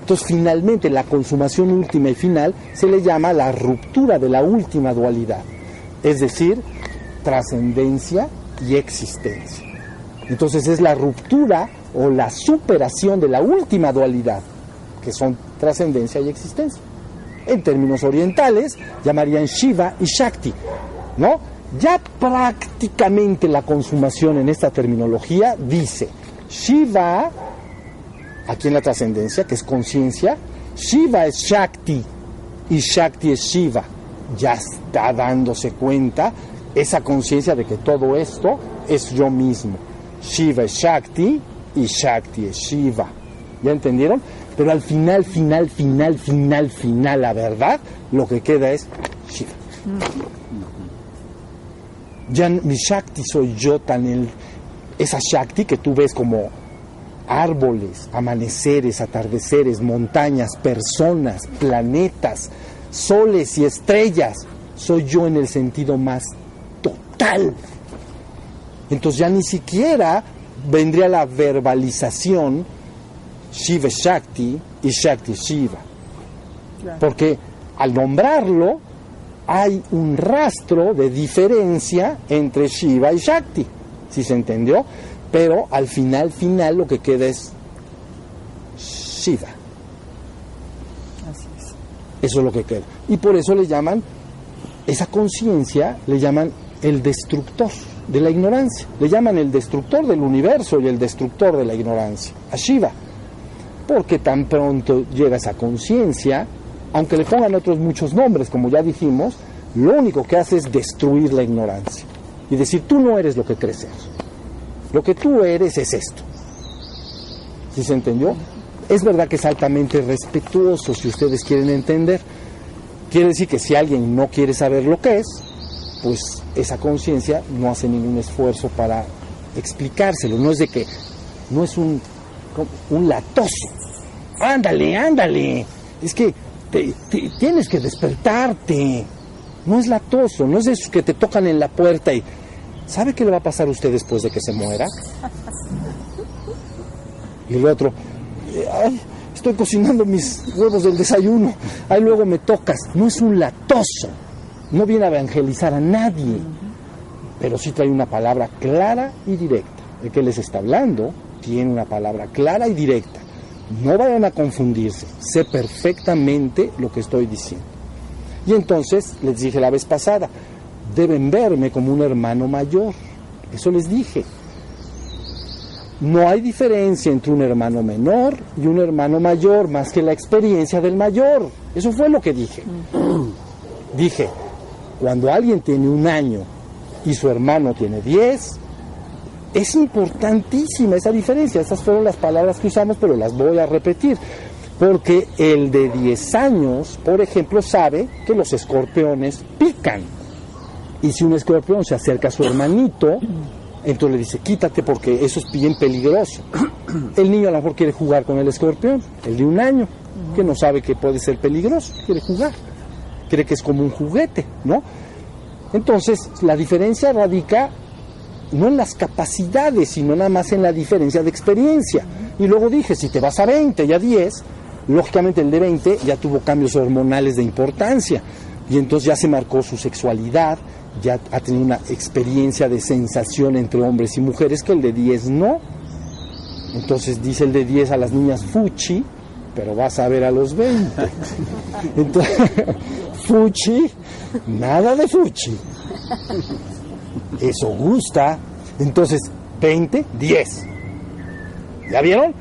Entonces finalmente la consumación última y final se le llama la ruptura de la última dualidad. Es decir, trascendencia y existencia. Entonces es la ruptura o la superación de la última dualidad, que son trascendencia y existencia. En términos orientales llamarían Shiva y Shakti, ¿no? Ya prácticamente la consumación en esta terminología dice Shiva, aquí en la trascendencia, que es conciencia, Shiva es Shakti y Shakti es Shiva. Ya está dándose cuenta esa conciencia de que todo esto es yo mismo. Shiva es Shakti y Shakti es Shiva. ¿Ya entendieron? Pero al final, final, final, final, final, la verdad, lo que queda es Shiva. Ya mi Shakti soy yo tan el, esa Shakti que tú ves como árboles, amaneceres, atardeceres, montañas, personas, planetas, soles y estrellas. Soy yo en el sentido más total. Entonces ya ni siquiera vendría la verbalización Shiva Shakti y Shakti Shiva. Porque al nombrarlo hay un rastro de diferencia entre Shiva y Shakti, si se entendió, pero al final, final lo que queda es Shiva. Eso es lo que queda. Y por eso le llaman, esa conciencia le llaman el destructor de la ignorancia. Le llaman el destructor del universo y el destructor de la ignorancia, a Shiva. Porque tan pronto llega esa conciencia, aunque le pongan otros muchos nombres, como ya dijimos, lo único que hace es destruir la ignorancia. Y decir, tú no eres lo que crees. Lo que tú eres es esto. ¿Sí se entendió? Es verdad que es altamente respetuoso, si ustedes quieren entender. Quiere decir que si alguien no quiere saber lo que es, pues esa conciencia no hace ningún esfuerzo para explicárselo. No es de que, no es un, un latoso. Ándale, ándale. Es que tienes que despertarte. No es latoso, no es de esos que te tocan en la puerta y... ¿Sabe qué le va a pasar a usted después de que se muera? Y el otro, ay, estoy cocinando mis huevos del desayuno, ahí luego me tocas. No es un latoso no viene a evangelizar a nadie, pero sí trae una palabra clara y directa. El que les está hablando tiene una palabra clara y directa. No vayan a confundirse, sé perfectamente lo que estoy diciendo. Y entonces les dije la vez pasada, deben verme como un hermano mayor. Eso les dije. No hay diferencia entre un hermano menor y un hermano mayor más que la experiencia del mayor. Eso fue lo que dije. Dije, cuando alguien tiene un año y su hermano tiene diez, es importantísima esa diferencia. Esas fueron las palabras que usamos, pero las voy a repetir. Porque el de 10 años, por ejemplo, sabe que los escorpiones pican. Y si un escorpión se acerca a su hermanito, entonces le dice, quítate porque eso es bien peligroso. El niño a lo mejor quiere jugar con el escorpión, el de un año, que no sabe que puede ser peligroso, quiere jugar. Cree que es como un juguete, ¿no? Entonces, la diferencia radica no en las capacidades, sino nada más en la diferencia de experiencia. Y luego dije, si te vas a 20 y a 10, lógicamente el de 20 ya tuvo cambios hormonales de importancia. Y entonces ya se marcó su sexualidad, ya ha tenido una experiencia de sensación entre hombres y mujeres que el de 10 no. Entonces dice el de 10 a las niñas fuchi, pero vas a ver a los 20. Entonces, fuchi, nada de fuchi. Eso gusta. Entonces, 20, 10. ¿Ya vieron?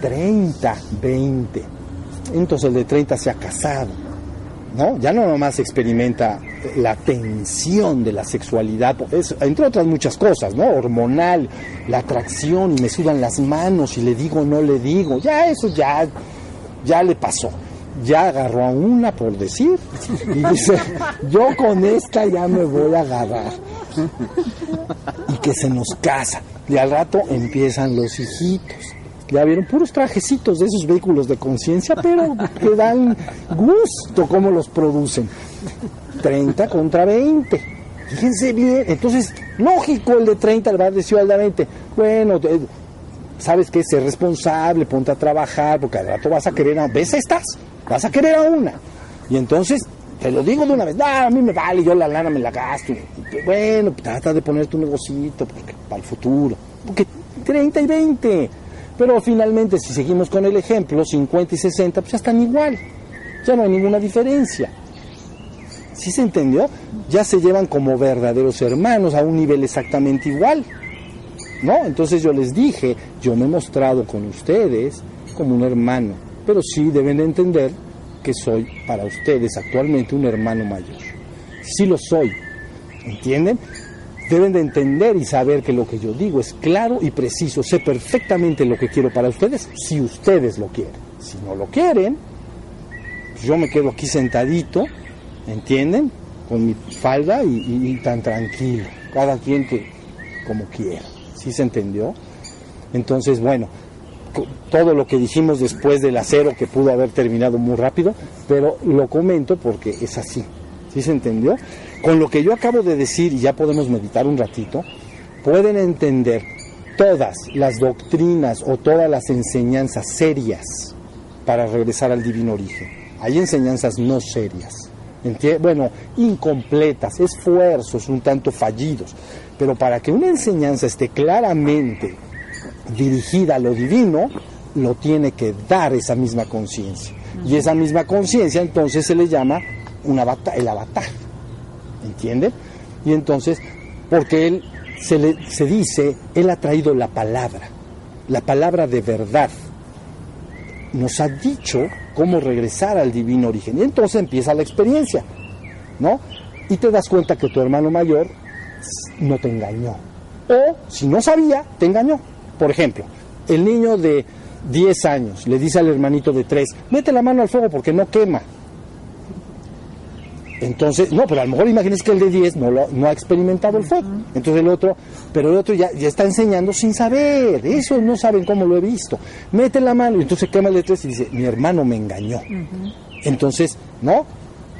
30, 20. Entonces el de 30 se ha casado. ¿No? Ya no nomás experimenta la tensión de la sexualidad, entre otras muchas cosas, ¿no? Hormonal, la atracción, y me sudan las manos y le digo, no le digo. Ya eso ya, ya le pasó ya agarró a una por decir y dice yo con esta ya me voy a agarrar y que se nos casa y al rato empiezan los hijitos ya vieron puros trajecitos de esos vehículos de conciencia pero que dan gusto cómo los producen 30 contra 20 fíjense bien entonces lógico el de 30 le va a decir al de 20 bueno sabes que ser responsable ponte a trabajar porque al rato vas a querer a ves estas vas a querer a una y entonces te lo digo de una vez, no, a mí me vale, yo la lana me la gasto. Bueno, trata de poner tu negocito porque, para el futuro. Porque 30 y 20. Pero finalmente, si seguimos con el ejemplo, 50 y 60, pues ya están igual. Ya no hay ninguna diferencia. ¿Sí se entendió? Ya se llevan como verdaderos hermanos a un nivel exactamente igual. ¿No? Entonces yo les dije, yo me he mostrado con ustedes como un hermano. Pero sí deben de entender que soy para ustedes actualmente un hermano mayor. Sí lo soy, ¿entienden? Deben de entender y saber que lo que yo digo es claro y preciso. Sé perfectamente lo que quiero para ustedes si ustedes lo quieren. Si no lo quieren, pues yo me quedo aquí sentadito, ¿entienden? Con mi falda y, y tan tranquilo. Cada quien que como quiera. ¿Sí se entendió? Entonces, bueno, todo lo que dijimos después del acero que pudo haber terminado muy rápido, pero lo comento porque es así. ¿Sí se entendió? Con lo que yo acabo de decir, y ya podemos meditar un ratito, pueden entender todas las doctrinas o todas las enseñanzas serias para regresar al divino origen. Hay enseñanzas no serias, bueno, incompletas, esfuerzos un tanto fallidos, pero para que una enseñanza esté claramente dirigida a lo divino, lo tiene que dar esa misma conciencia. Y esa misma conciencia entonces se le llama el avatar. ¿Entienden? Y entonces, porque él se, le, se dice, él ha traído la palabra, la palabra de verdad. Nos ha dicho cómo regresar al divino origen. Y entonces empieza la experiencia, ¿no? Y te das cuenta que tu hermano mayor no te engañó. O si no sabía, te engañó. Por ejemplo, el niño de 10 años le dice al hermanito de 3, mete la mano al fuego porque no quema. Entonces, no, pero a lo mejor imagínense que el de 10 no, no ha experimentado el fuego. Entonces el otro, pero el otro ya, ya, está enseñando sin saber. Eso no saben cómo lo he visto. Mete la mano y entonces quema el de 3 y dice, mi hermano me engañó. Entonces, ¿no?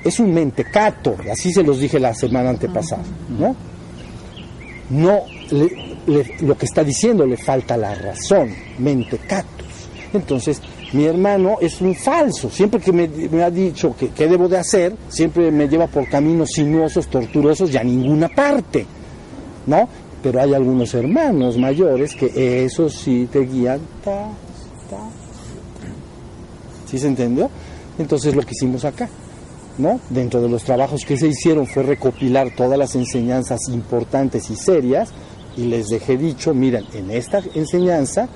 Es un mentecato, así se los dije la semana antepasada, ¿no? No, lo que está diciendo le falta la razón, mentecatus. Entonces, mi hermano es un falso. Siempre que me, ha dicho qué debo de hacer, siempre me lleva por caminos sinuosos, tortuosos y a ninguna parte. ¿No? Pero hay algunos hermanos mayores que eso sí te guían. ¿Sí se entendió? Entonces lo que hicimos acá. ¿no? Dentro de los trabajos que se hicieron fue recopilar todas las enseñanzas importantes y serias y les dejé dicho, miren, en esta enseñanza,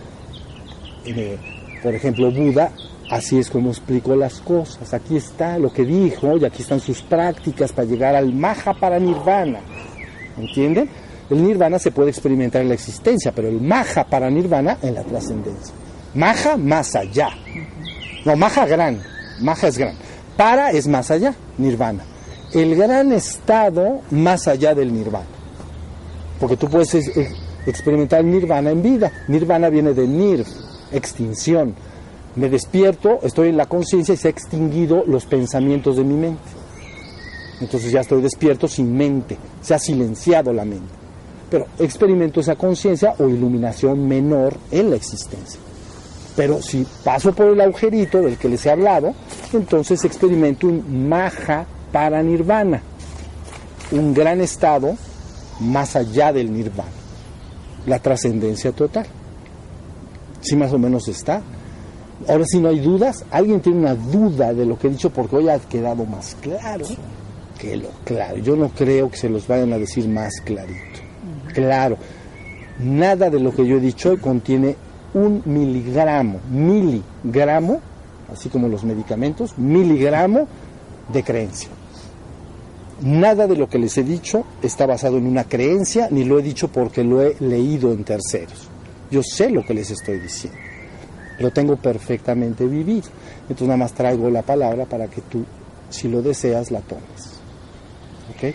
eh, por ejemplo, Buda, así es como explicó las cosas, aquí está lo que dijo y aquí están sus prácticas para llegar al Maha para Nirvana, ¿entienden? El Nirvana se puede experimentar en la existencia, pero el Maha para Nirvana en la trascendencia. Maha más allá. No, maja gran, maja es gran. Para es más allá, nirvana. El gran estado más allá del nirvana. Porque tú puedes es- es- experimentar nirvana en vida. Nirvana viene de nir, extinción. Me despierto, estoy en la conciencia y se ha extinguido los pensamientos de mi mente. Entonces ya estoy despierto sin mente, se ha silenciado la mente. Pero experimento esa conciencia o iluminación menor en la existencia. Pero si paso por el agujerito del que les he hablado, entonces experimento un maha para nirvana, un gran estado más allá del nirvana, la trascendencia total. Si más o menos está. Ahora si no hay dudas, alguien tiene una duda de lo que he dicho porque hoy ha quedado más claro que lo claro. Yo no creo que se los vayan a decir más clarito. Claro, nada de lo que yo he dicho hoy contiene un miligramo, miligramo, así como los medicamentos, miligramo de creencia. Nada de lo que les he dicho está basado en una creencia, ni lo he dicho porque lo he leído en terceros. Yo sé lo que les estoy diciendo. Lo tengo perfectamente vivido. Entonces nada más traigo la palabra para que tú, si lo deseas, la tomes. ¿Ok?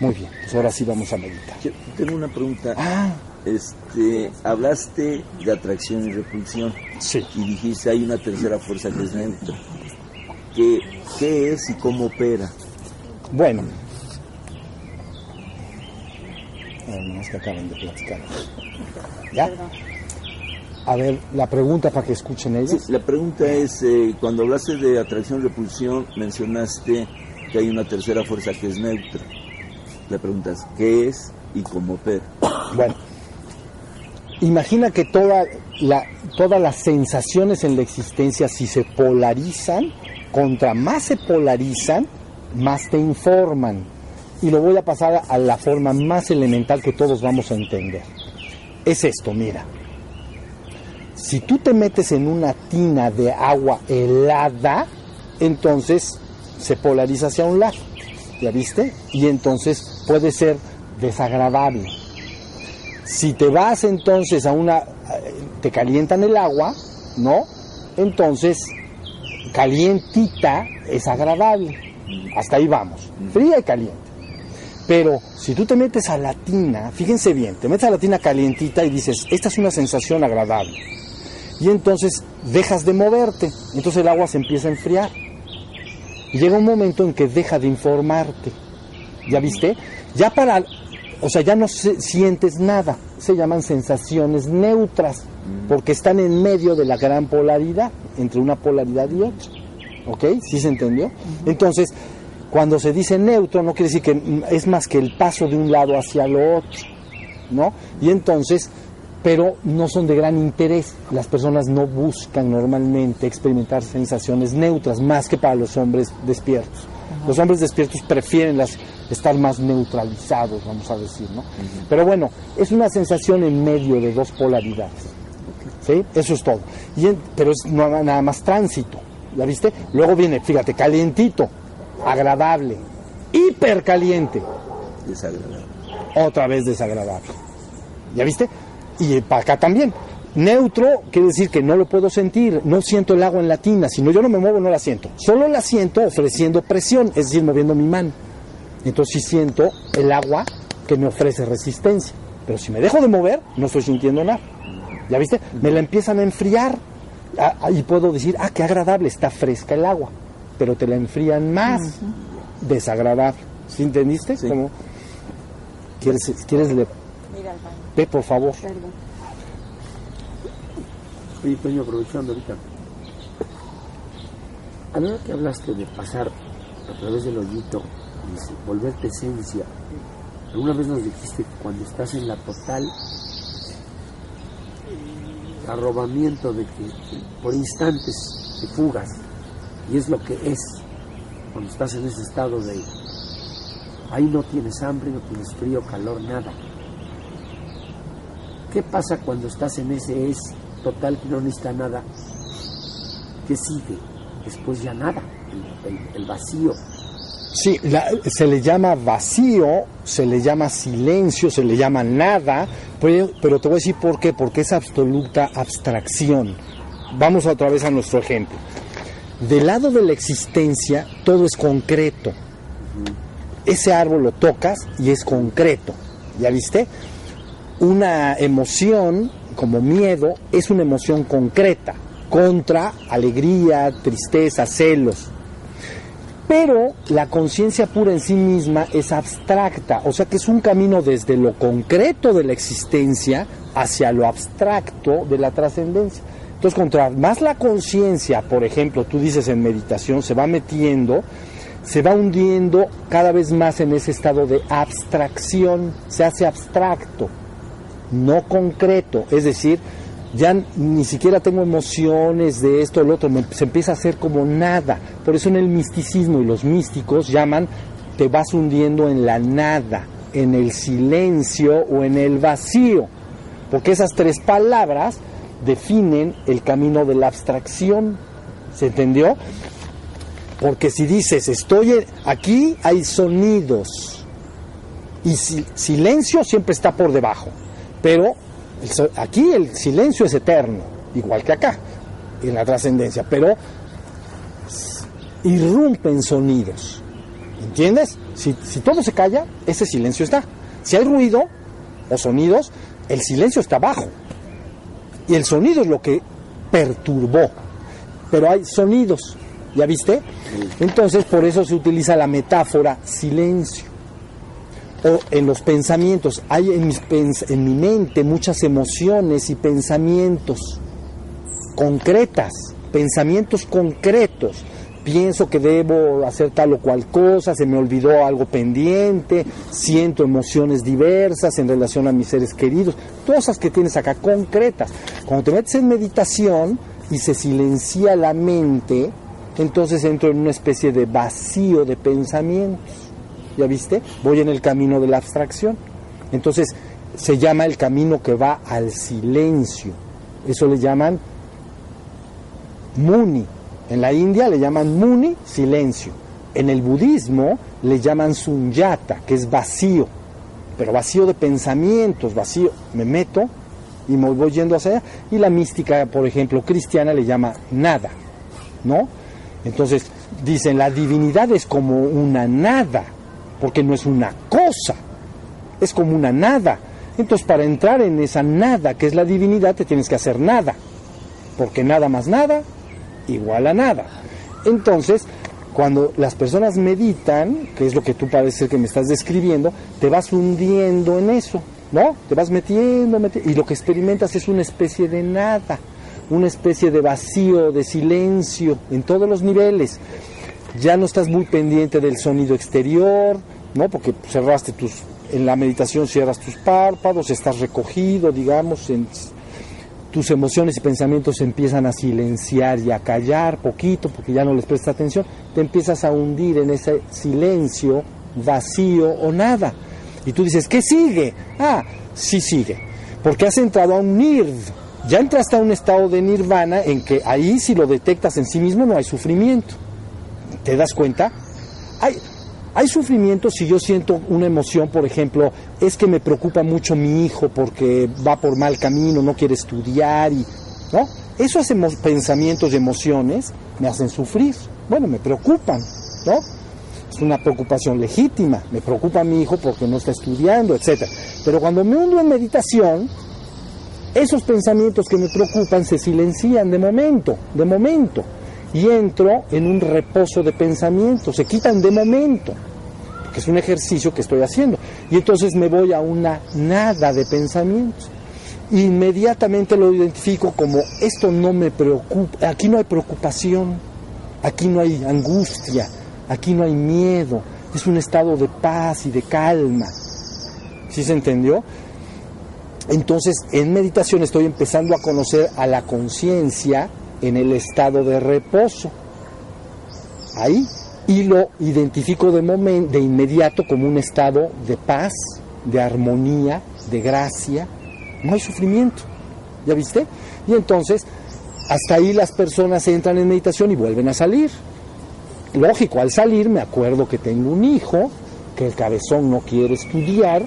Muy bien, pues ahora sí vamos a meditar. Yo tengo una pregunta. Ah, Este, hablaste de atracción y repulsión sí. y dijiste hay una tercera fuerza que es neutra. ¿Qué, qué es y cómo opera? Bueno. A ver, nomás que acaban de platicar. ¿Ya? A ver, la pregunta para que escuchen Sí, ellos. la pregunta es, eh, cuando hablaste de atracción y repulsión, mencionaste que hay una tercera fuerza que es neutra. La pregunta es, ¿qué es y cómo opera? Bueno, imagina que toda la, todas las sensaciones en la existencia, si se polarizan, contra más se polarizan, más te informan. Y lo voy a pasar a la forma más elemental que todos vamos a entender. Es esto, mira. Si tú te metes en una tina de agua helada, entonces se polariza hacia un lado. ¿Ya viste? Y entonces puede ser desagradable. Si te vas entonces a una, te calientan el agua, ¿no? Entonces, calientita es agradable. Hasta ahí vamos. Fría y caliente. Pero si tú te metes a la tina, fíjense bien, te metes a la tina calientita y dices, esta es una sensación agradable. Y entonces dejas de moverte. Entonces el agua se empieza a enfriar. Y llega un momento en que deja de informarte. ¿Ya viste? Ya para, o sea, ya no se- sientes nada. Se llaman sensaciones neutras, porque están en medio de la gran polaridad, entre una polaridad y otra. ¿Ok? ¿Sí se entendió? Entonces, cuando se dice neutro, no quiere decir que es más que el paso de un lado hacia lo otro. ¿No? Y entonces, pero no son de gran interés. Las personas no buscan normalmente experimentar sensaciones neutras más que para los hombres despiertos. Los hombres despiertos prefieren las, estar más neutralizados, vamos a decir, ¿no? Pero bueno, es una sensación en medio de dos polaridades. ¿Sí? Eso es todo. Y en- pero es no- nada más tránsito. ¿Ya viste? Luego viene, fíjate, calientito, agradable, hipercaliente, Desagradable. otra vez desagradable. ¿Ya viste? Y para acá también. Neutro quiere decir que no lo puedo sentir, no siento el agua en la tina, sino yo no me muevo, no la siento. Solo la siento ofreciendo presión, es decir, moviendo mi mano. Entonces sí siento el agua que me ofrece resistencia. Pero si me dejo de mover, no estoy sintiendo nada. ¿Ya viste? Me la empiezan a enfriar. Ah, ah, y puedo decir, ah, qué agradable, está fresca el agua. Pero te la enfrían más. Desagradable. ¿Sí entendiste? Sí. Como- ¿Quieres, ¿Quieres le... Mira al baño, Ve, por favor. perdón. Oye, Toño, aprovechando ahorita. A la hora que hablaste de pasar a través del hoyito y volverte esencia, alguna vez nos dijiste que cuando estás en la total arrobamiento de que por instantes te fugas, y es lo que es cuando estás en ese estado de ahí no tienes hambre, no tienes frío, calor, nada. ¿Qué pasa cuando estás en ese es total que no necesita nada? ¿Qué sigue? Después ya nada, el, el- el vacío. Sí, la- se le llama vacío, se le llama silencio, se le llama nada, pero, pero te voy a decir por qué, porque es absoluta abstracción. Vamos otra vez a nuestro ejemplo. Del lado de la existencia, todo es concreto. Ese árbol lo tocas y es concreto. ¿Ya viste? Una emoción como miedo es una emoción concreta, contra alegría, tristeza, celos. Pero la conciencia pura en sí misma es abstracta, o sea que es un camino desde lo concreto de la existencia hacia lo abstracto de la trascendencia. Entonces, contra más la conciencia, por ejemplo, tú dices en meditación, se va metiendo, se va hundiendo cada vez más en ese estado de abstracción, se hace abstracto, no concreto, es decir, ya ni siquiera tengo emociones de esto o lo otro, se empieza a hacer como nada. Por eso en el misticismo y los místicos llaman, te vas hundiendo en la nada, en el silencio o en el vacío, porque esas tres palabras definen el camino de la abstracción. ¿Se entendió? Porque si dices, estoy aquí hay sonidos y silencio siempre está por debajo, pero aquí el silencio es eterno, igual que acá, en la trascendencia, pero irrumpen sonidos. ¿Entiendes? Si, si todo se calla, ese silencio está. Si hay ruido o sonidos, el silencio está abajo. Y el sonido es lo que perturbó. Pero hay sonidos, ¿ya viste? Entonces por eso se utiliza la metáfora silencio. O en los pensamientos, hay en, mis en mi mente muchas emociones y pensamientos concretas, pensamientos concretos pienso que debo hacer tal o cual cosa, se me olvidó algo pendiente, siento emociones diversas en relación a mis seres queridos, cosas que tienes acá concretas. Cuando te metes en meditación y se silencia la mente, entonces entro en una especie de vacío de pensamientos. ¿Ya viste? Voy en el camino de la abstracción. Entonces se llama el camino que va al silencio. Eso le llaman muni, en la India le llaman muni, silencio. En el budismo le llaman sunyata, que es vacío, pero vacío de pensamientos, vacío. Me meto y me voy yendo hacia allá. Y la mística, por ejemplo, cristiana le llama nada, ¿no? Entonces dicen, la divinidad es como una nada, porque no es una cosa, es como una nada. Entonces para entrar en esa nada que es la divinidad te tienes que hacer nada, porque nada más nada igual a nada. Entonces, cuando las personas meditan, que es lo que tú parece que me estás describiendo, te vas hundiendo en eso, ¿no? Te vas metiendo, metiendo, y lo que experimentas es una especie de nada, una especie de vacío, de silencio, en todos los niveles. Ya no estás muy pendiente del sonido exterior, ¿no? Porque cerraste tus, en la meditación cierras tus párpados, estás recogido, digamos, en tus emociones y pensamientos se empiezan a silenciar y a callar poquito porque ya no les prestas atención, te empiezas a hundir en ese silencio vacío o nada. Y tú dices, ¿qué sigue? Ah, sí sigue, porque has entrado a un nirv. Ya entraste a un estado de nirvana en que ahí si lo detectas en sí mismo no hay sufrimiento. ¿Te das cuenta? Hay, hay sufrimiento si yo siento una emoción, por ejemplo, es que me preocupa mucho mi hijo porque va por mal camino, no quiere estudiar y ¿no? Esos pensamientos y emociones me hacen sufrir. Bueno, me preocupan, ¿no? Es una preocupación legítima, me preocupa mi hijo porque no está estudiando, etcétera. Pero cuando me hundo en meditación, esos pensamientos que me preocupan se silencian de momento, de momento y entro en un reposo de pensamientos, se quitan de momento, que es un ejercicio que estoy haciendo. Y entonces me voy a una nada de pensamientos. Inmediatamente lo identifico como esto no me preocupa, aquí no hay preocupación, aquí no hay angustia, aquí no hay miedo, es un estado de paz y de calma. ¿Sí se entendió? Entonces, en meditación estoy empezando a conocer a la conciencia en el estado de reposo. Ahí. Y lo identifico de, de inmediato como un estado de paz, de armonía, de gracia. No hay sufrimiento. ¿Ya viste? Y entonces, hasta ahí las personas entran en meditación y vuelven a salir. Lógico, al salir me acuerdo que tengo un hijo, que el cabezón no quiere estudiar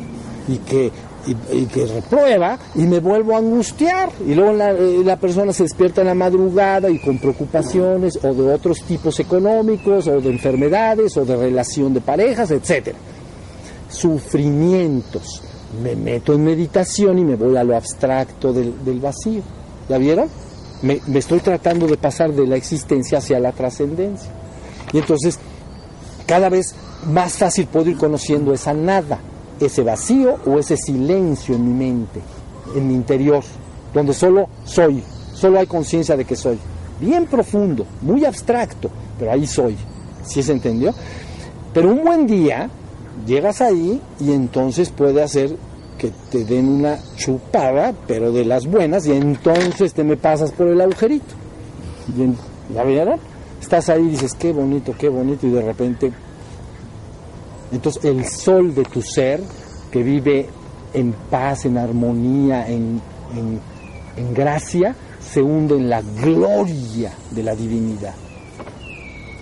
y que y, que reprueba y me vuelvo a angustiar y luego la, eh, la, persona se despierta en la madrugada y con preocupaciones o de otros tipos económicos o de enfermedades o de relación de parejas, etcétera. Sufrimientos. Me meto en meditación y me voy a lo abstracto del, del vacío. ¿Ya vieron? Me, me estoy tratando de pasar de la existencia hacia la trascendencia. Y entonces cada vez más fácil puedo ir conociendo esa nada ese vacío o ese silencio en mi mente, en mi interior, donde solo soy, solo hay conciencia de que soy. Bien profundo, muy abstracto, pero ahí soy. ¿Sí se entendió? Pero un buen día llegas ahí y entonces puede hacer que te den una chupada, pero de las buenas, y entonces te me pasas por el agujerito. ¿Ya vieron? Estás ahí y dices, qué bonito, qué bonito, y de repente entonces el sol de tu ser, que vive en paz, en armonía, en, gracia, se hunde en la gloria de la divinidad.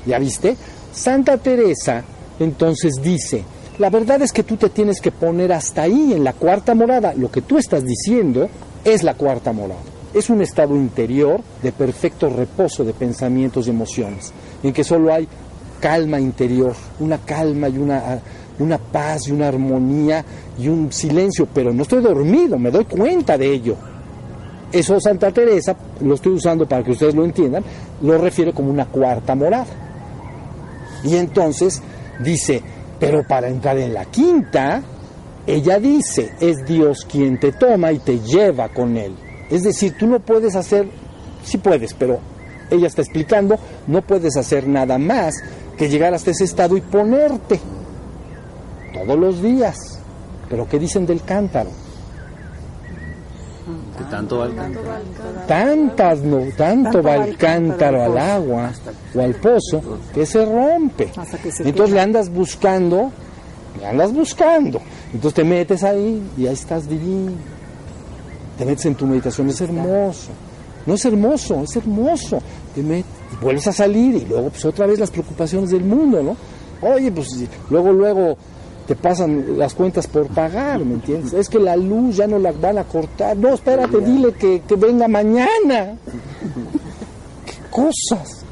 ¿Ya viste? Santa Teresa entonces dice, la verdad es que tú te tienes que poner hasta ahí, en la cuarta morada. Lo que tú estás diciendo es la cuarta morada. Es un estado interior de perfecto reposo de pensamientos y emociones, en que solo hay calma interior, una calma y una, una paz y una armonía y un silencio, pero no estoy dormido, me doy cuenta de ello. Eso Santa Teresa, lo estoy usando para que ustedes lo entiendan, lo refiere como una cuarta morada. Y entonces dice, pero para entrar en la quinta, ella dice, es Dios quien te toma y te lleva con él. Es decir, tú no puedes hacer, sí puedes, pero ella está explicando, no puedes hacer nada más que llegar hasta ese estado y ponerte todos los días. Pero ¿qué dicen del cántaro? Que tanto va el cántaro. Tantas, no, tanto, va el cántaro al agua o al pozo que se rompe. Entonces le andas buscando, le andas buscando. Entonces te metes ahí y ahí estás divino. Te metes en tu meditación, es hermoso. No es hermoso, es hermoso. Te metes, y vuelves a salir y luego pues otra vez las preocupaciones del mundo, ¿no? Oye, pues luego, luego te pasan las cuentas por pagar, ¿me entiendes? Es que la luz ya no la van a cortar. No, espérate, dile que, que venga mañana. ¿Qué cosas?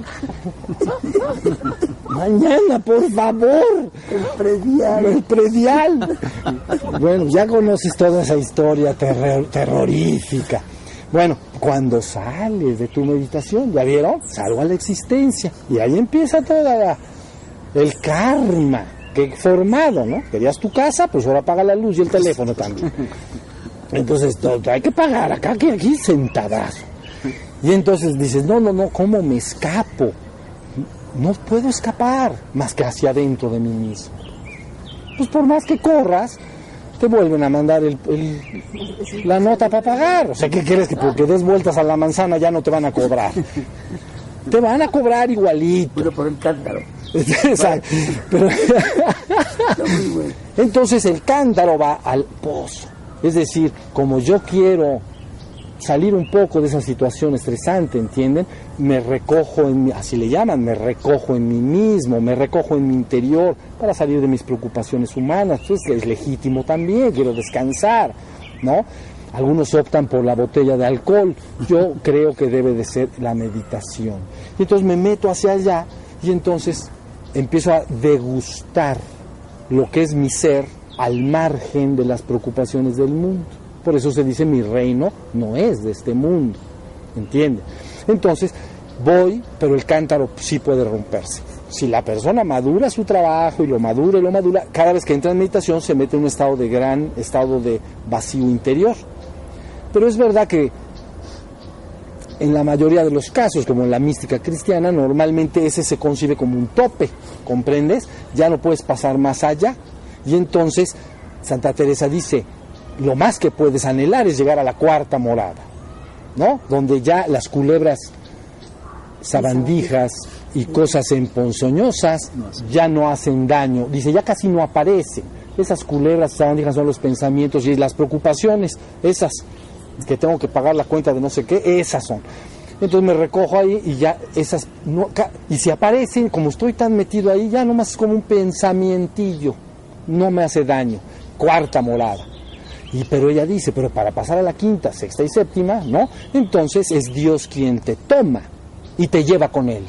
mañana, por favor. El predial. El predial. Bueno, ya conoces toda esa historia terrorífica. Bueno, cuando sales de tu meditación, ¿ya vieron? Salgo a la existencia. Y ahí empieza toda el karma que formado, ¿no? Querías tu casa, pues ahora paga la luz y el teléfono también. Entonces, hay que pagar acá, aquí, aquí sentadazo. Y entonces dices, no, no, no, ¿cómo me escapo? No puedo escapar más que hacia adentro de mí mismo. Pues por más que corras, te vuelven a mandar el, la nota para pagar. O sea, ¿qué quieres? Que porque des vueltas a la manzana ya no te van a cobrar. Te van a cobrar igualito. Pero por el cántaro. Entonces el cántaro va al pozo. Es decir, como yo quiero salir un poco de esa situación estresante, ¿entienden? Me recojo en mi, así le llaman, me recojo en mí mismo, me recojo en mi interior para salir de mis preocupaciones humanas. Entonces es legítimo también, quiero descansar, ¿no? Algunos optan por la botella de alcohol, yo creo que debe de ser la meditación. Y entonces me meto hacia allá y entonces empiezo a degustar lo que es mi ser al margen de las preocupaciones del mundo. Por eso se dice mi reino no es de este mundo. ¿Entiende? Entonces voy, pero el cántaro sí puede romperse. Si la persona madura su trabajo y lo madura y lo madura, cada vez que entra en meditación se mete en un estado de gran estado de vacío interior. Pero es verdad que en la mayoría de los casos, como en la mística cristiana, normalmente ese se concibe como un tope, ¿comprendes? Ya no puedes pasar más allá. Y entonces Santa Teresa dice, lo más que puedes anhelar es llegar a la cuarta morada, ¿no? Donde ya las culebras sabandijas y cosas emponzoñosas ya no hacen daño. Dice, ya casi no aparecen. Esas culebras sabandijas son los pensamientos y las preocupaciones, esas que tengo que pagar la cuenta de no sé qué, esas son. Entonces me recojo ahí y ya esas, no, y si aparecen, como estoy tan metido ahí, ya nomás es como un pensamientillo, no me hace daño. Cuarta morada. Y pero ella dice, pero para pasar a la quinta, sexta y séptima, ¿no? Entonces es Dios quien te toma y te lleva con él.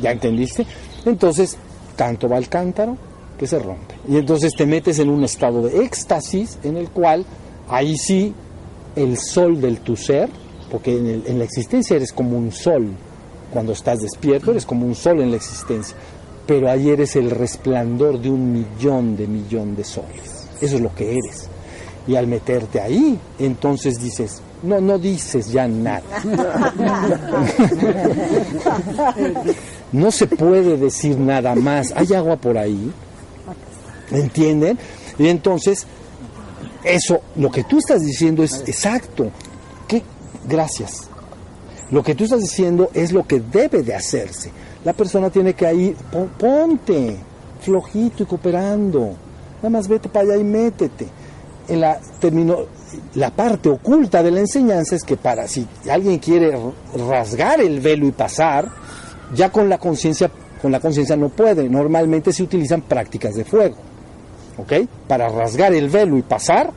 ¿Ya entendiste? Entonces, canto va al cántaro que se rompe. Y entonces te metes en un estado de éxtasis en el cual ahí sí el sol del tu ser, porque en, el- en la existencia eres como un sol, cuando estás despierto eres como un sol en la existencia, pero ahí eres el resplandor de un millón de millón de soles. Eso es lo que eres. Y al meterte ahí, entonces dices, no, no dices ya nada. No se puede decir nada más. Hay agua por ahí. ¿Entienden? Y entonces, eso, lo que tú estás diciendo es exacto. ¿Qué? Gracias. Lo que tú estás diciendo es lo que debe de hacerse. La persona tiene que ir, pon- ponte, flojito y cooperando. Nada más vete para allá y métete. En la, termino, la parte oculta de la enseñanza es que para si alguien quiere rasgar el velo y pasar, ya con la conciencia, con la conciencia no puede. Normalmente se utilizan prácticas de fuego. Para rasgar el velo y pasar,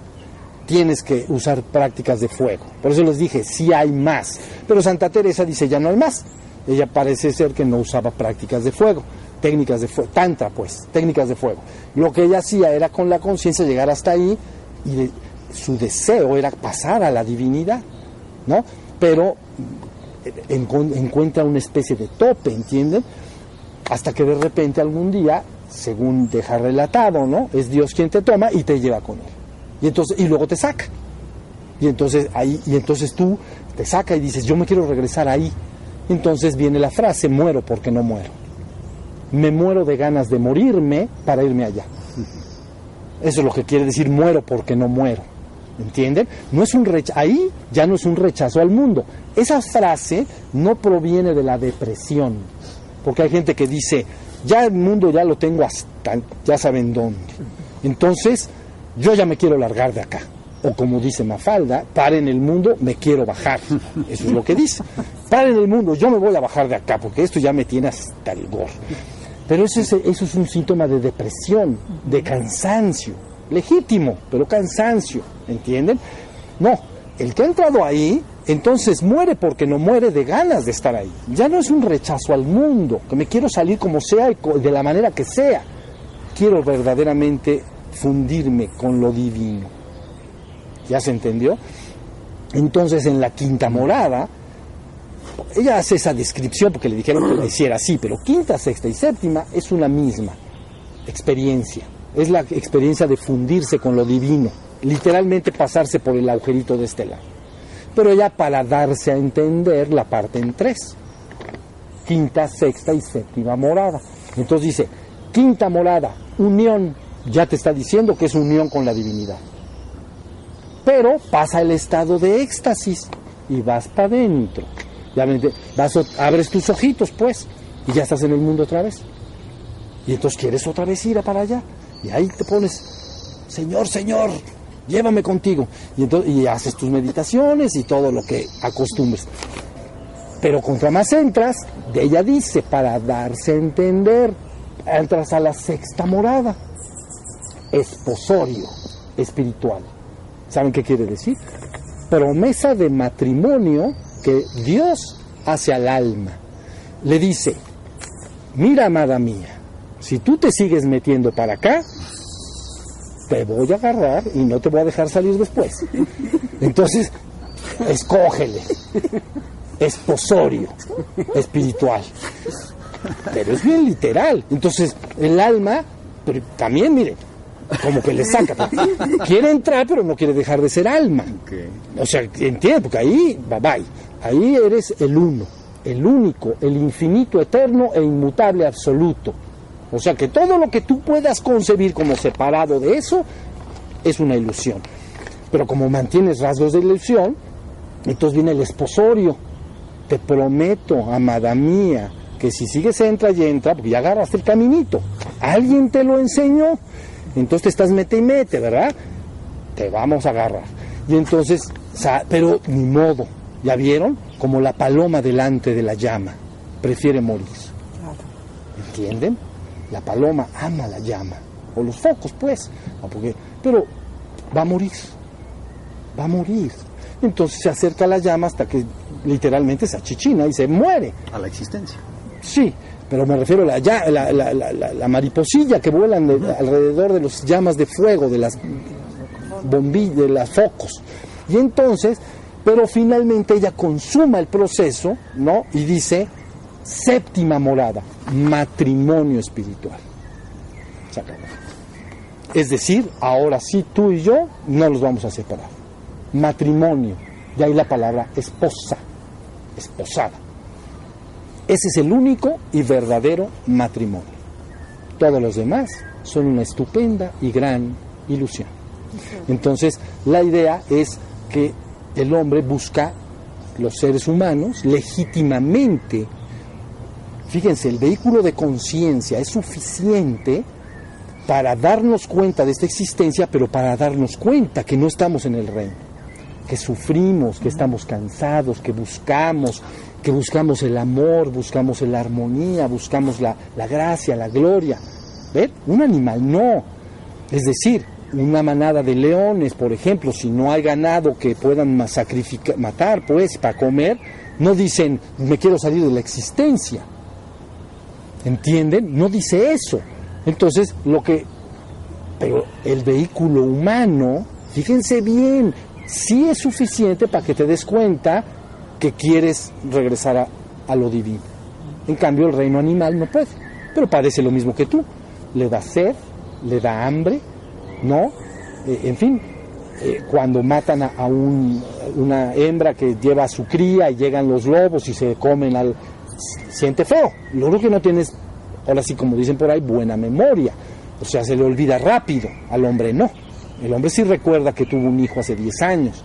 tienes que usar prácticas de fuego. Por eso les dije, sí hay más. Pero Santa Teresa dice, ya no hay más. Ella parece ser que no usaba prácticas de fuego, técnicas de fuego, tantra pues, técnicas de fuego. Lo que ella hacía era con la conciencia llegar hasta ahí y de- su deseo era pasar a la divinidad, ¿no? Pero eh, encuentra una especie de tope, ¿entienden? Hasta que de repente algún día, según deja relatado, ¿no? Es Dios quien te toma y te lleva con él. Y entonces y luego te saca. Y entonces ahí y entonces tú te saca y dices, "Yo me quiero regresar ahí." Entonces viene la frase, "Muero porque no muero." Me muero de ganas de morirme para irme allá. Eso es lo que quiere decir muero porque no muero. ¿Entienden? No es un recha- ahí ya no es un rechazo al mundo. Esa frase no proviene de la depresión. Porque hay gente que dice, ya el mundo ya lo tengo hasta ya saben dónde. Entonces, yo ya me quiero largar de acá. O como dice Mafalda, paren el mundo, me quiero bajar. Eso es lo que dice. Paren el mundo, yo me voy a bajar de acá, porque esto ya me tiene hasta el gorro. Pero eso es, eso es un síntoma de depresión, de cansancio. Legítimo, pero cansancio. ¿Entienden? No, el que ha entrado ahí, entonces muere porque no muere de ganas de estar ahí. Ya no es un rechazo al mundo, que me quiero salir como sea y de la manera que sea. Quiero verdaderamente fundirme con lo divino. ¿Ya se entendió? Entonces en la quinta morada, ella hace esa descripción porque le dijeron que la hiciera así, pero quinta, sexta y séptima es una misma experiencia. Es la experiencia de fundirse con lo divino, literalmente pasarse por el agujerito de este lado. Pero ya para darse a entender la parte en tres. Quinta, sexta y séptima morada. Entonces dice, quinta morada, unión, ya te está diciendo que es unión con la divinidad. Pero pasa el estado de éxtasis y vas para adentro. Vas, abres tus ojitos, pues, y ya estás en el mundo otra vez. Y entonces quieres otra vez ir a para allá. Y ahí te pones, Señor, Señor, llévame contigo. Y, entonces, y haces tus meditaciones y todo lo que acostumbres. Pero contra más entras, de ella dice, para darse a entender, entras a la sexta morada. Esposorio espiritual. ¿Saben qué quiere decir? Promesa de matrimonio que Dios hace al alma. Le dice, mira, amada mía, si tú te sigues metiendo para acá, te voy a agarrar y no te voy a dejar salir después. Entonces, escógele. Esposorio espiritual. Pero es bien literal. Entonces, el alma, pero también, mire, como que le saca. Quiere entrar, pero no quiere dejar de ser alma. O sea, entiende, porque ahí, bye bye. Ahí eres el uno, el único, el infinito, eterno e inmutable absoluto. O sea que todo lo que tú puedas concebir como separado de eso es una ilusión. Pero como mantienes rasgos de ilusión, entonces viene el esposorio. Te prometo, amada mía, que si sigues entra y entra, porque ya agarraste el caminito, alguien te lo enseñó, entonces te estás mete y mete, ¿verdad? Te vamos a agarrar. Y entonces, pero ni modo, ¿ya vieron? Como la paloma delante de la llama, prefiere morir. ¿Entienden? La paloma ama la llama, o los focos, pues, ¿no? Porque- pero va a morir, va a morir. Entonces se acerca a la llama hasta que literalmente se achichina y se muere. A la existencia. Sí, pero me refiero a la, la, la- la- la- la mariposilla que vuelan de- alrededor de las llamas de fuego, de las bombillas, de los focos. Y entonces, pero finalmente ella consuma el proceso, ¿no? Y dice, séptima morada, matrimonio espiritual. Se acabó. Es decir, ahora sí tú y yo no los vamos a separar. Matrimonio, de ahí la palabra esposa, esposada. Ese es el único y verdadero matrimonio. Todos los demás son una estupenda y gran ilusión. Entonces, la idea es que el hombre busca los seres humanos legítimamente. Fíjense, el vehículo de conciencia es suficiente para darnos cuenta de esta existencia, pero para darnos cuenta que no estamos en el reino, que sufrimos, que estamos cansados, que buscamos, que buscamos el amor, buscamos la armonía, buscamos la, la gracia, la gloria. ¿Ven? Un animal no. Es decir, una manada de leones, por ejemplo, si no hay ganado que puedan sacrificar, matar, pues, para comer, no dicen, me quiero salir de la existencia. ¿Entienden? No dice eso. Entonces, lo que... Pero el vehículo humano, fíjense bien, sí es suficiente para que te des cuenta que quieres regresar a, a lo divino. En cambio, el reino animal no puede, pero padece lo mismo que tú. Le da sed, le da hambre, ¿no? Eh, en fin, eh, cuando matan a, un- una hembra que lleva a su cría y llegan los lobos y se comen al... siente feo. Lo único que no tienes, ahora sí como dicen por ahí, buena memoria. O sea, se le olvida rápido, al hombre no. El hombre sí recuerda que tuvo un hijo hace 10 años.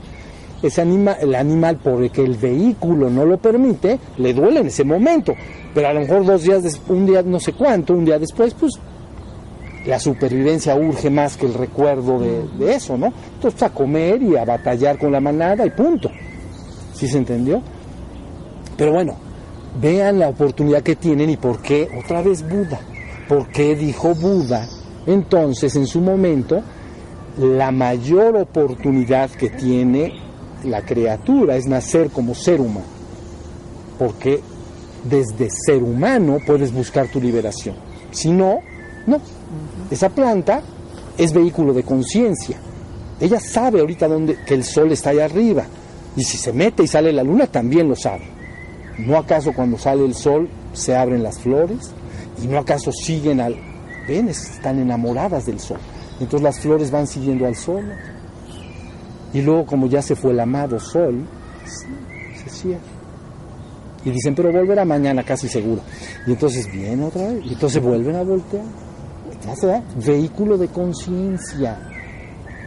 Ese anima, el animal, porque el vehículo no lo permite, le duele en ese momento. Pero a lo mejor dos días, un día no sé cuánto, un día después, pues la supervivencia urge más que el recuerdo de, eso, ¿no? Entonces a comer y a batallar con la manada y punto. ¿Sí se entendió? Pero bueno, vean la oportunidad que tienen y por qué, otra vez Buda, por qué dijo Buda, entonces en su momento, la mayor oportunidad que tiene la criatura es nacer como ser humano, porque desde ser humano puedes buscar tu liberación, si no, no. Esa planta es vehículo de conciencia. Ella sabe ahorita dónde, que el sol está allá arriba. Y si se mete y sale la luna, también lo sabe. ¿No acaso cuando sale el sol se abren las flores? ¿Y no acaso siguen al... Ven, están enamoradas del sol. Entonces las flores van siguiendo al sol. Y luego como ya se fue el amado sol, se cierra. Y dicen, pero volverá mañana casi seguro. Y entonces viene otra vez. Y entonces vuelven a voltear. Ya se da vehículo de conciencia.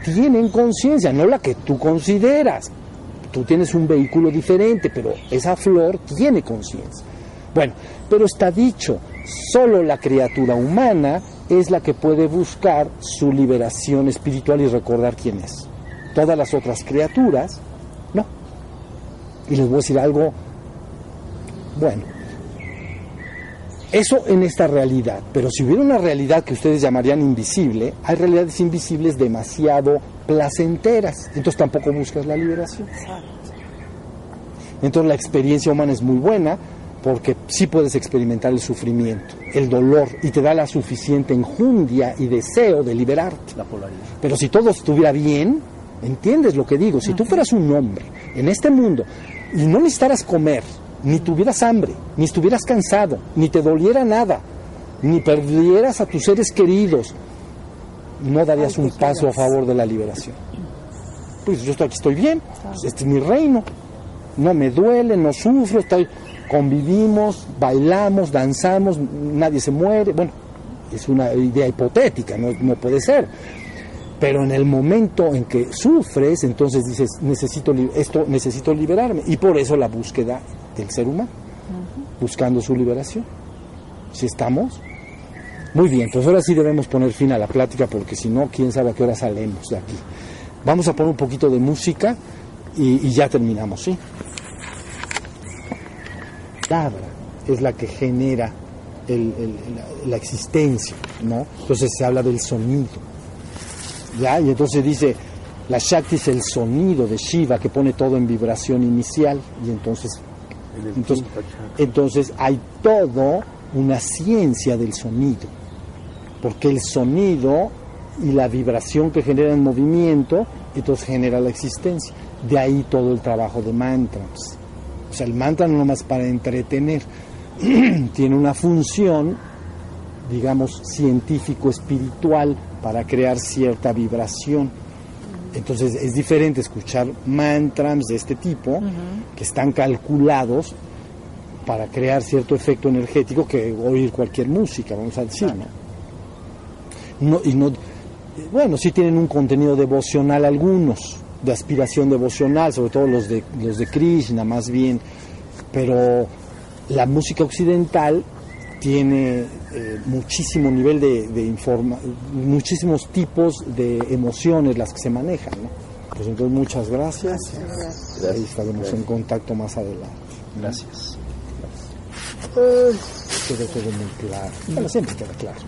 Tienen conciencia, no la que tú consideras. Tú tienes un vehículo diferente, pero esa flor tiene conciencia. Bueno, pero está dicho, solo la criatura humana es la que puede buscar su liberación espiritual y recordar quién es. Todas las otras criaturas, no. Y les voy a decir algo, bueno, eso en esta realidad, pero si hubiera una realidad que ustedes llamarían invisible, hay realidades invisibles demasiado placenteras, entonces tampoco buscas la liberación. Entonces la experiencia humana es muy buena porque sí puedes experimentar el sufrimiento, el dolor y te da la suficiente enjundia y deseo de liberarte. La polaridad. Pero si todo estuviera bien, ¿entiendes lo que digo? Si tú fueras un hombre en este mundo y no necesitaras comer, ni tuvieras hambre, ni estuvieras cansado, ni te doliera nada, ni perdieras a tus seres queridos, no darías un paso a favor de la liberación. Pues yo estoy aquí, estoy bien, pues este es mi reino, no me duele, no sufro, estoy, convivimos, bailamos, danzamos, nadie se muere, bueno, es una idea hipotética, no, no puede ser. Pero en el momento en que sufres, entonces dices, necesito esto, necesito liberarme. Y por eso la búsqueda del ser humano, buscando su liberación. Si estamos, muy bien, pues ahora sí debemos poner fin a la plática porque si no, quién sabe a qué hora salemos de aquí. Vamos a poner un poquito de música y, ya terminamos, ¿sí? palabra es la que genera el- la, la existencia, ¿no? Entonces se habla del sonido, ¿ya? Y entonces dice, La Shakti es el sonido de Shiva que pone todo en vibración inicial y entonces entonces, entonces hay todo una ciencia del sonido, porque el sonido y la vibración que genera el movimiento, entonces genera la existencia. De ahí todo el trabajo de mantras. O sea, el mantra no nomás para entretener, tiene una función, digamos, científico-espiritual para crear cierta vibración. Entonces es diferente escuchar mantras de este tipo, que están calculados para crear cierto efecto energético que oír cualquier música, vamos a decir, ¿no? No- y no, bueno, sí tienen un contenido devocional algunos, de aspiración devocional, sobre todo los de, los de Krishna más bien, pero la música occidental tiene eh, muchísimo nivel de, de informa muchísimos tipos de emociones las que se manejan, ¿no? Pues entonces muchas gracias. Ahí estaremos en contacto más adelante. Gracias. Quedó todo muy claro. Bueno, siempre queda claro.